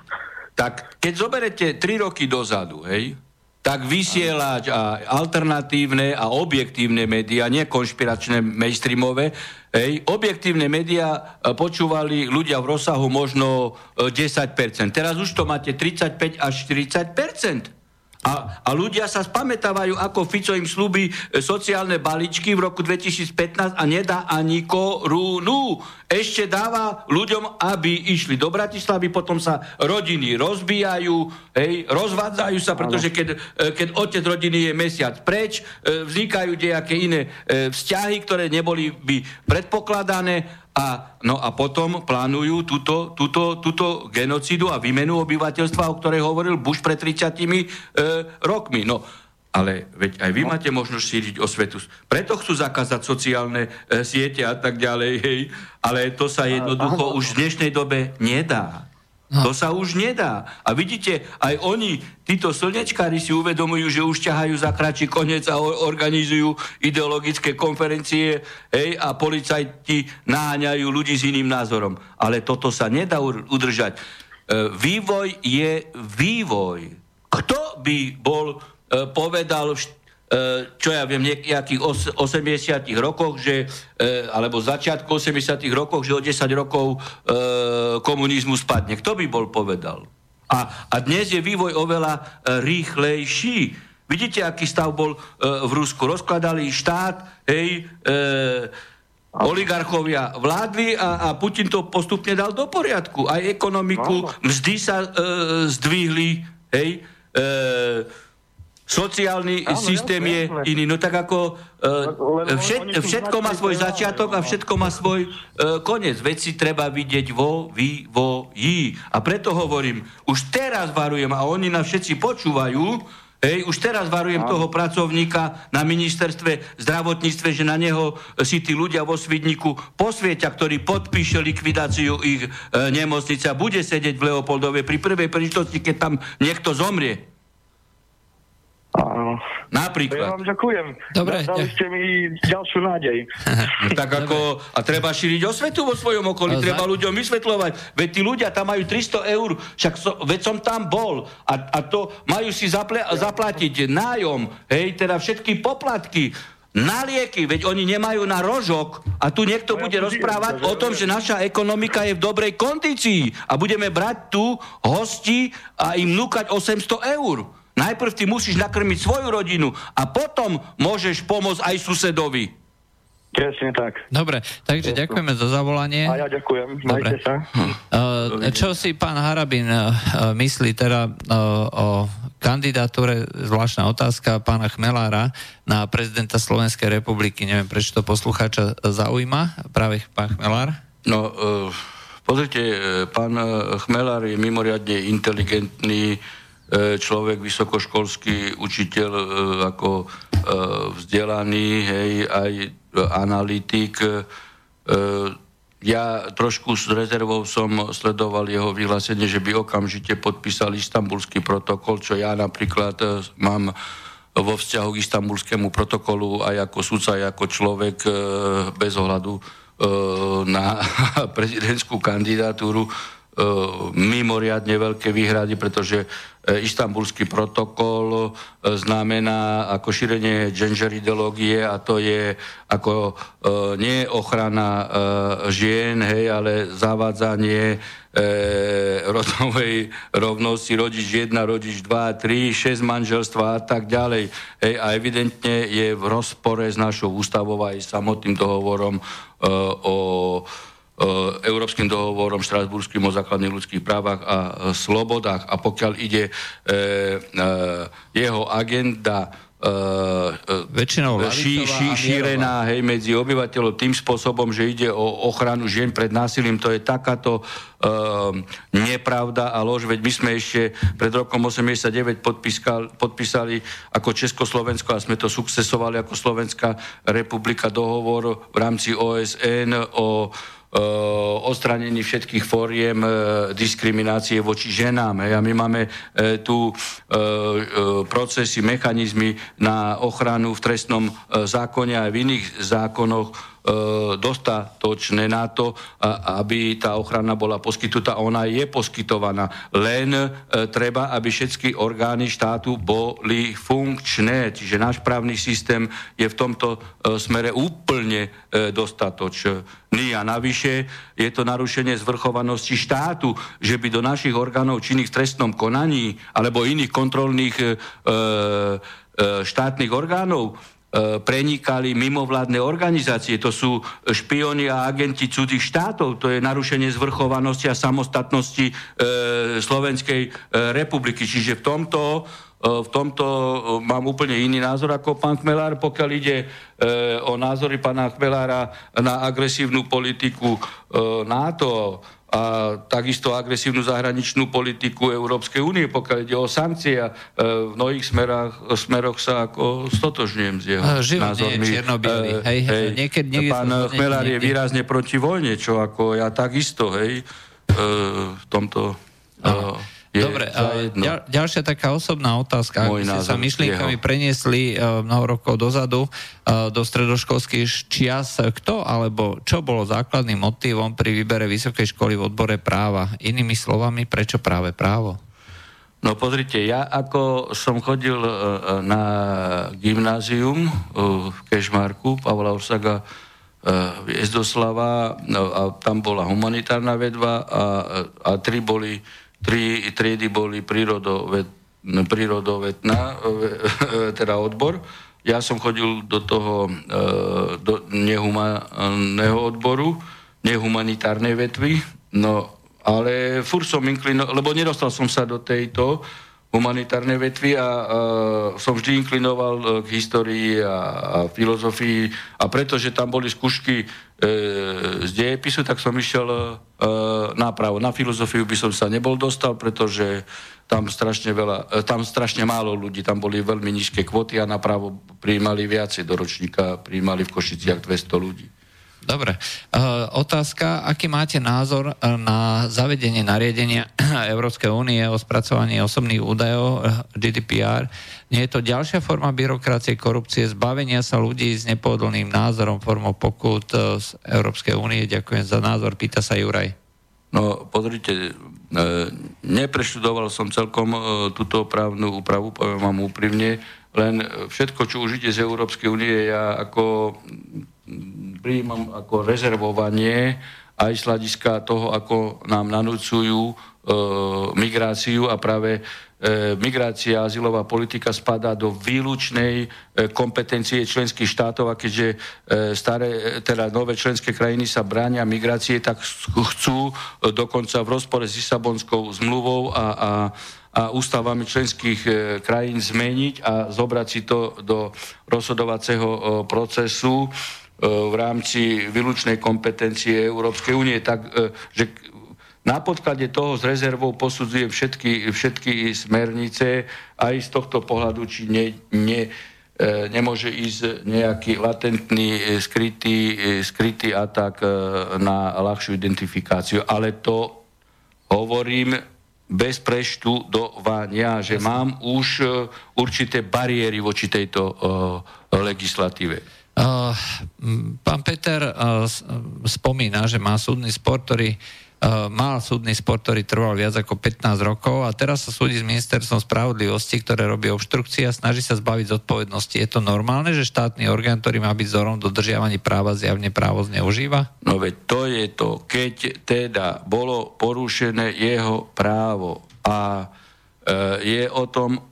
Tak, keď zoberete 3 roky dozadu, hej, tak vysielať a alternatívne a objektívne médiá, nie konšpiračné mainstreamové, hej, objektívne médiá e, počúvali ľudia v rozsahu možno 10%. E, Teraz už to máte 35 až 40%. A, a ľudia sa spamätávajú, ako Fico im slúbi e, sociálne balíčky v roku 2015 a nedá ani korunu. Ešte dáva ľuďom, aby išli do Bratislavy, potom sa rodiny rozbijajú, hej, rozvádzajú sa, pretože keď, e, keď otec rodiny je mesiac preč, e, vznikajú nejaké iné vzťahy, ktoré neboli by predpokladané a, no a potom plánujú túto, túto, túto genocidu a výmenu obyvateľstva, o ktorej hovoril Bush pred 30 e, rokmi. No, ale veď aj vy no. máte možnosť šíriť osvetu. Preto chcú zakázať sociálne e, siete a tak ďalej, hej. Ale to sa jednoducho už v dnešnej dobe nedá. No. To sa už nedá. A vidíte, aj oni, títo slnečkári si uvedomujú, že už ťahajú za kračí koniec a organizujú ideologické konferencie hej, a policajti naháňajú ľudí s iným názorom. Ale toto sa nedá udržať. E, vývoj je vývoj. Kto by bol povedal v E, čo ja viem, nejakých 80 rokoch, že, e, alebo začiatku 80 rokoch, že o 10 rokov e, komunizmu spadne. Kto by bol povedal? A, a dnes je vývoj oveľa rýchlejší. Vidíte, aký stav bol v Rusku? Rozkladali štát, hej, e, oligarchovia vládli a, a Putin to postupne dal do poriadku. Aj ekonomiku, mzdy sa e, zdvihli, hej, e, sociálny Áno, systém jasne, je jasne. iný. No tak ako uh, všet, všetko má svoj začiatok a všetko má svoj uh, koniec. Veci treba vidieť vo vývoji. A preto hovorím, už teraz varujem a oni nás všetci počúvajú, Hej, už teraz varujem toho pracovníka na ministerstve zdravotníctve, že na neho si tí ľudia vo Svidniku posvieťa, ktorý podpíše likvidáciu ich e, nemocnice a bude sedieť v Leopoldove pri prvej príležitosti, keď tam niekto zomrie.
Áno.
Napríklad.
Ja vám ďakujem.
Dobre.
Dali ste mi ďalšiu nádej.
no, tak ako, a treba šíriť osvetu vo svojom okolí, no, treba za... ľuďom vysvetľovať. Veď tí ľudia tam majú 300 eur, však so, veď som tam bol a, a to majú si zaple, zaplatiť nájom, hej, teda všetky poplatky na lieky, veď oni nemajú na rožok a tu niekto no, bude rozprávať o tom, že naša ekonomika je v dobrej kondícii a budeme brať tu hosti a im núkať 800 eur. Najprv ty musíš nakrmiť svoju rodinu a potom môžeš pomôcť aj susedovi.
Presne tak.
Dobre, takže ďakujeme za zavolanie.
A ja ďakujem. Majte
Dobre.
sa.
Uh, čo si pán Harabin uh, myslí teda uh, o kandidatúre, zvláštna otázka pána Chmelára na prezidenta Slovenskej republiky. Neviem, prečo to poslucháča zaujíma, práve pán Chmelár.
No, uh, pozrite, pán Chmelár je mimoriadne inteligentný uh, človek, vysokoškolský učiteľ, uh, ako vzdelaný, hej, aj analytik. Ja trošku s rezervou som sledoval jeho vyhlásenie, že by okamžite podpísal istambulský protokol, čo ja napríklad mám vo vzťahu k istambulskému protokolu aj ako sudca, aj ako človek bez ohľadu na prezidentskú kandidatúru mimoriadne veľké výhrady, pretože E, istambulský protokol e, znamená ako šírenie gender ideológie a to je ako e, nie ochrana žien, hej, ale zavádzanie rodovej rovnosti, rodič 1, rodič 2, 3, 6 manželstva a tak ďalej. Hej, a evidentne je v rozpore s našou ústavou aj samotným dohovorom o E, Európskym dohovorom štrasburským o základných ľudských právach a e, slobodách. A pokiaľ ide e, jeho agenda
Väčšinou
ší, ší, šírená hej, medzi obyvateľov tým spôsobom, že ide o ochranu žien pred násilím. To je takáto uh, nepravda a lož, veď my sme ešte pred rokom 89 podpískal, podpísali ako Československo a sme to sukcesovali ako Slovenská republika dohovor v rámci OSN o Eh, odstranení všetkých fóriem eh, diskriminácie voči ženám. A my máme eh, tu procesy, mechanizmy na ochranu v trestnom zákone a v iných zákonoch dostatočné na to, aby tá ochrana bola poskytnutá. Ona je poskytovaná. Len treba, aby všetky orgány štátu boli funkčné. Čiže náš právny systém je v tomto smere úplne dostatočný. A navyše je to narušenie zvrchovanosti štátu, že by do našich orgánov činných v trestnom konaní alebo iných kontrolných e, e, štátnych orgánov E, prenikali mimovládne organizácie, to sú špioni a agenti cudzích štátov, to je narušenie zvrchovanosti a samostatnosti e, Slovenskej e, republiky. Čiže v tomto, e, v tomto e, mám úplne iný názor ako pán Chmelár, pokiaľ ide e, o názory pána Chmelára na agresívnu politiku e, NATO, a takisto agresívnu zahraničnú politiku Európskej únie, pokiaľ ide o sankcie a e, v mnohých smerách, smeroch sa ako stotožňujem s jeho
Život
názormi.
Je hej, hej, hej. Niekedy, niekedy
Pán Chmelár je výrazne proti vojne, čo ako ja takisto, hej, e, v tomto... E,
je Dobre, ďal, ďalšia taká osobná otázka. Môj Ak ste sa myšlienkami jeho. preniesli uh, mnoho rokov dozadu uh, do stredoškolských čias, kto alebo čo bolo základným motivom pri výbere vysokej školy v odbore práva? Inými slovami, prečo práve právo?
No pozrite, ja ako som chodil uh, na gymnázium uh, v Kešmarku, Pavla Orsaga uh, Jezdoslava, no, a tam bola humanitárna vedva a, a tri boli tri triedy boli prírodovet, prírodovetná, teda odbor. Ja som chodil do toho e, do nehumaného odboru, nehumanitárnej vetvy, no ale fur som inklinoval, lebo nedostal som sa do tejto humanitárnej vetvy a, a som vždy inklinoval e, k histórii a, a filozofii a pretože tam boli skúšky e, z dejepisu, tak som išiel e, nápravo. Na filozofiu by som sa nebol dostal, pretože tam strašne, veľa, e, tam strašne málo ľudí, tam boli veľmi nízke kvoty a napravo prijímali viacej do ročníka, prijímali v Košiciach 200 ľudí.
Dobre. Uh, otázka, aký máte názor e, na zavedenie nariadenia Európskej únie o spracovaní osobných údajov e, GDPR? Nie je to ďalšia forma byrokracie, korupcie, zbavenia sa ľudí s nepohodlným názorom formou pokut z Európskej únie? Ďakujem za názor, pýta sa Juraj.
No, pozrite, nepreštudoval som celkom túto právnu úpravu, poviem vám úprimne, len všetko, čo už ide z Európskej únie, ja ako prijímam ako rezervovanie aj z hľadiska toho, ako nám nanúcujú e, migráciu a práve migrácia a azylová politika spadá do výlučnej kompetencie členských štátov a keďže staré, teda nové členské krajiny sa bránia migrácie, tak chcú dokonca v rozpore s Lisabonskou zmluvou a, a a ústavami členských krajín zmeniť a zobrať si to do rozhodovacieho procesu v rámci výlučnej kompetencie Európskej únie. Tak, že na podklade toho s rezervou posudzujem všetky, všetky smernice aj z tohto pohľadu, či ne, ne, e, nemôže ísť nejaký latentný, e, skrytý, e, skrytý atak na ľahšiu identifikáciu. Ale to hovorím bez preštudovania, že mám už určité bariéry voči tejto legislatíve. Uh,
pán Peter uh, spomína, že má súdny spor, ktorý Eh, mal súdny spor, ktorý trval viac ako 15 rokov a teraz sa súdi s ministerstvom spravodlivosti, ktoré robí obštrukcie a snaží sa zbaviť zodpovednosti. Je to normálne, že štátny orgán, ktorý má byť vzorom dodržiavaní práva, zjavne právo zneužíva?
No veď to je to, keď teda bolo porušené jeho právo a je o tom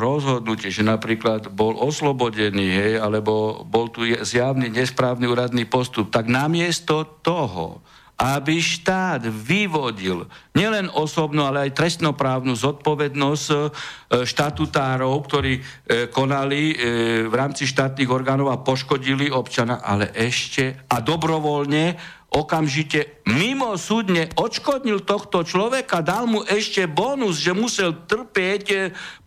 rozhodnutie, že napríklad bol oslobodený, hej, alebo bol tu zjavný nesprávny úradný postup, tak namiesto toho, aby štát vyvodil nielen osobnú, ale aj trestnoprávnu zodpovednosť e, štatutárov, ktorí e, konali e, v rámci štátnych orgánov a poškodili občana, ale ešte a dobrovoľne okamžite mimo súdne odškodnil tohto človeka, dal mu ešte bonus, že musel trpieť e,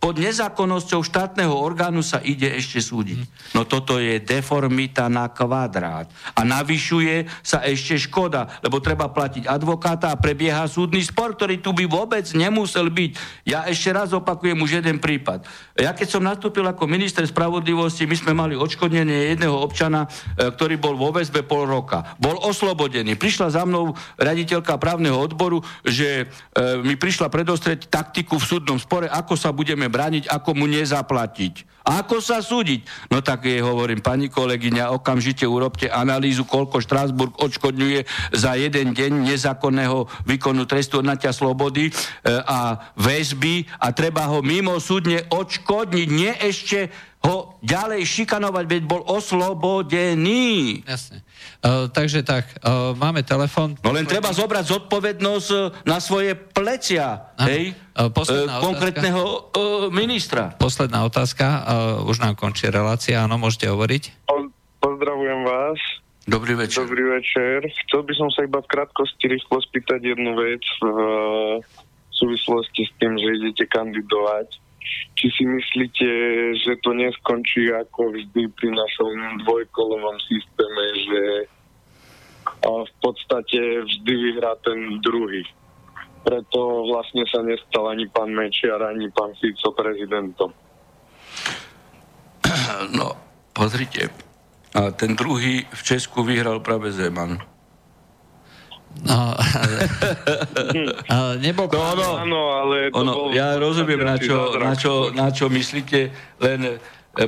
pod nezákonnosťou štátneho orgánu, sa ide ešte súdiť. No toto je deformita na kvadrát. A navyšuje sa ešte škoda, lebo treba platiť advokáta a prebieha súdny spor, ktorý tu by vôbec nemusel byť. Ja ešte raz opakujem už jeden prípad. Ja keď som nastúpil ako minister spravodlivosti, my sme mali odškodnenie jedného občana, e, ktorý bol vo väzbe pol roka. Bol oslobodený oslobodený. Prišla za mnou raditeľka právneho odboru, že e, mi prišla predostrieť taktiku v súdnom spore, ako sa budeme brániť, ako mu nezaplatiť. Ako sa súdiť? No tak jej hovorím, pani kolegyňa, okamžite urobte analýzu, koľko Štrásburg odškodňuje za jeden deň nezákonného výkonu trestu odnatia slobody e, a väzby a treba ho mimo súdne odškodniť, nie ešte ho ďalej šikanovať, veď bol oslobodený.
Jasne. Uh, takže tak, uh, máme telefon.
No len treba zobrať zodpovednosť uh, na svoje plecia, Aha. hej? Uh, uh, konkrétneho uh, ministra.
Posledná otázka, uh, už nám končí relácia, áno, môžete hovoriť.
Pozdravujem vás.
Dobrý večer.
Dobrý večer. Chcel by som sa iba v krátkosti rýchlo spýtať jednu vec v súvislosti s tým, že idete kandidovať či si myslíte, že to neskončí ako vždy pri našom dvojkolovom systéme, že v podstate vždy vyhrá ten druhý. Preto vlastne sa nestal ani pán Mečiar, ani pán Fico prezidentom.
No, pozrite. A ten druhý v Česku vyhral práve Zeman. No,
ale, nebol
to ono,
áno, ale to
ono, bol ja rozumiem, na čo, na, čo, na čo myslíte, len e,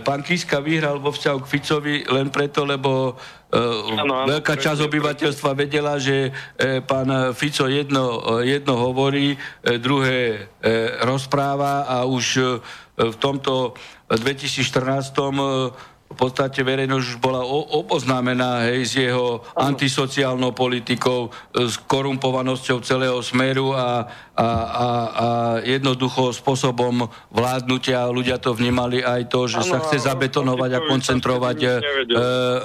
pán Kiska vyhral vo vzťahu k Ficovi len preto, lebo uh, ano, ano, veľká časť obyvateľstva vedela, že uh, pán Fico jedno, uh, jedno hovorí, uh, druhé uh, rozpráva a už uh, v tomto 2014 uh, podstate verejnosť už bola oboznámená hej, s jeho antisociálnou politikou, s korumpovanosťou celého smeru a, a, a, a jednoducho spôsobom vládnutia. Ľudia to vnímali aj to, že ano, sa chce zabetonovať a koncentrovať e,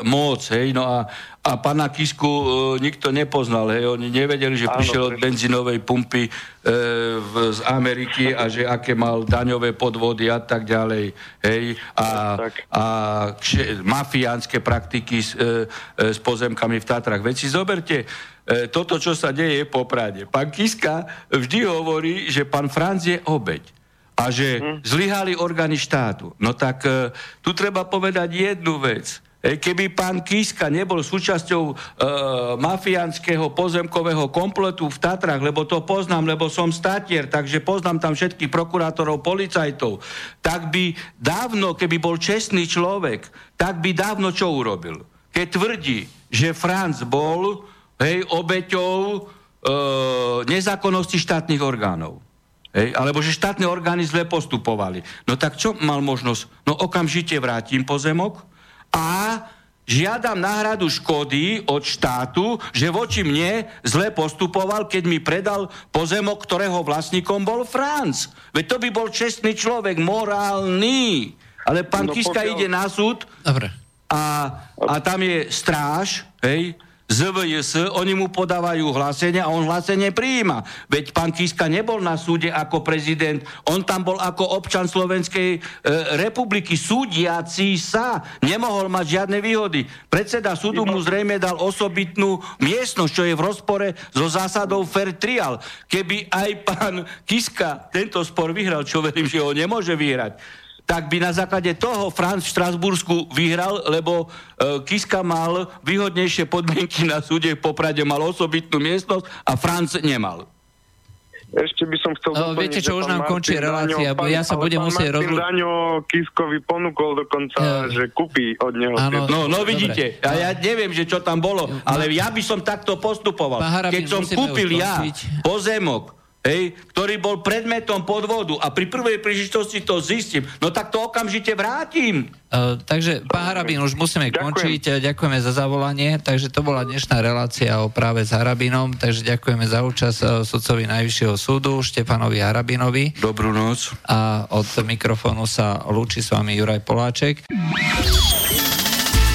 moc. Hej, no a, a pána Kisku e, nikto nepoznal, hej, oni nevedeli, že Áno, prišiel od benzínovej pumpy e, v, z Ameriky a že aké mal daňové podvody a tak ďalej, hej, a, a kše, mafiánske praktiky s, e, e, s pozemkami v Tatrach. Veď si zoberte, e, toto, čo sa deje po Prade. Pán Kiska vždy hovorí, že pán Franz je obeď a že hm. zlyhali orgány štátu. No tak e, tu treba povedať jednu vec – Keby pán Kiska nebol súčasťou e, mafiánskeho pozemkového kompletu v Tatrach, lebo to poznám, lebo som statier, takže poznám tam všetkých prokurátorov, policajtov, tak by dávno, keby bol čestný človek, tak by dávno čo urobil? Keď tvrdí, že Franz bol hej, obeťou e, nezákonnosti štátnych orgánov. Hej, alebo že štátne orgány zle postupovali. No tak čo mal možnosť? No okamžite vrátim pozemok a žiadam náhradu škody od štátu, že voči mne zle postupoval, keď mi predal pozemok, ktorého vlastníkom bol Franc. Veď to by bol čestný človek, morálny. Ale pán no, Kiska pokiaľ... ide na súd
Dobre.
A, a tam je stráž, hej, ZVJS, oni mu podávajú hlásenia a on hlásenie prijíma. Veď pán Kiska nebol na súde ako prezident, on tam bol ako občan Slovenskej e, republiky, súdiaci sa, nemohol mať žiadne výhody. Predseda súdu mu zrejme dal osobitnú miestnosť, čo je v rozpore so zásadou fair trial. Keby aj pán Kiska tento spor vyhral, čo verím, že ho nemôže vyhrať, tak by na základe toho Franz v Štrasbursku vyhral, lebo e, Kiska mal výhodnejšie podmienky na súde v Poprade, mal osobitnú miestnosť a Franz nemal.
Ešte by som chcel
no, viete čo, už nám končí relácia, bo ja sa budem musieť rozhodnúť.
Daňo Kiskovi ponúkol dokonca, ja. že kúpi od neho.
Áno, no, no vidíte, a ja neviem, že čo tam bolo, ale ja by som takto postupoval. Keď som kúpil ja pozemok, hej, ktorý bol predmetom podvodu a pri prvej príležitosti to zistím, no tak to okamžite vrátim.
Uh, takže, pán Harabín, už musíme Ďakujem. končiť. Ďakujeme za zavolanie. Takže to bola dnešná relácia o práve s Harabinom. Takže ďakujeme za účasť uh, sudcovi Najvyššieho súdu, Štefanovi Harabinovi.
Dobrú noc.
A od mikrofónu sa lúči s vami Juraj Poláček.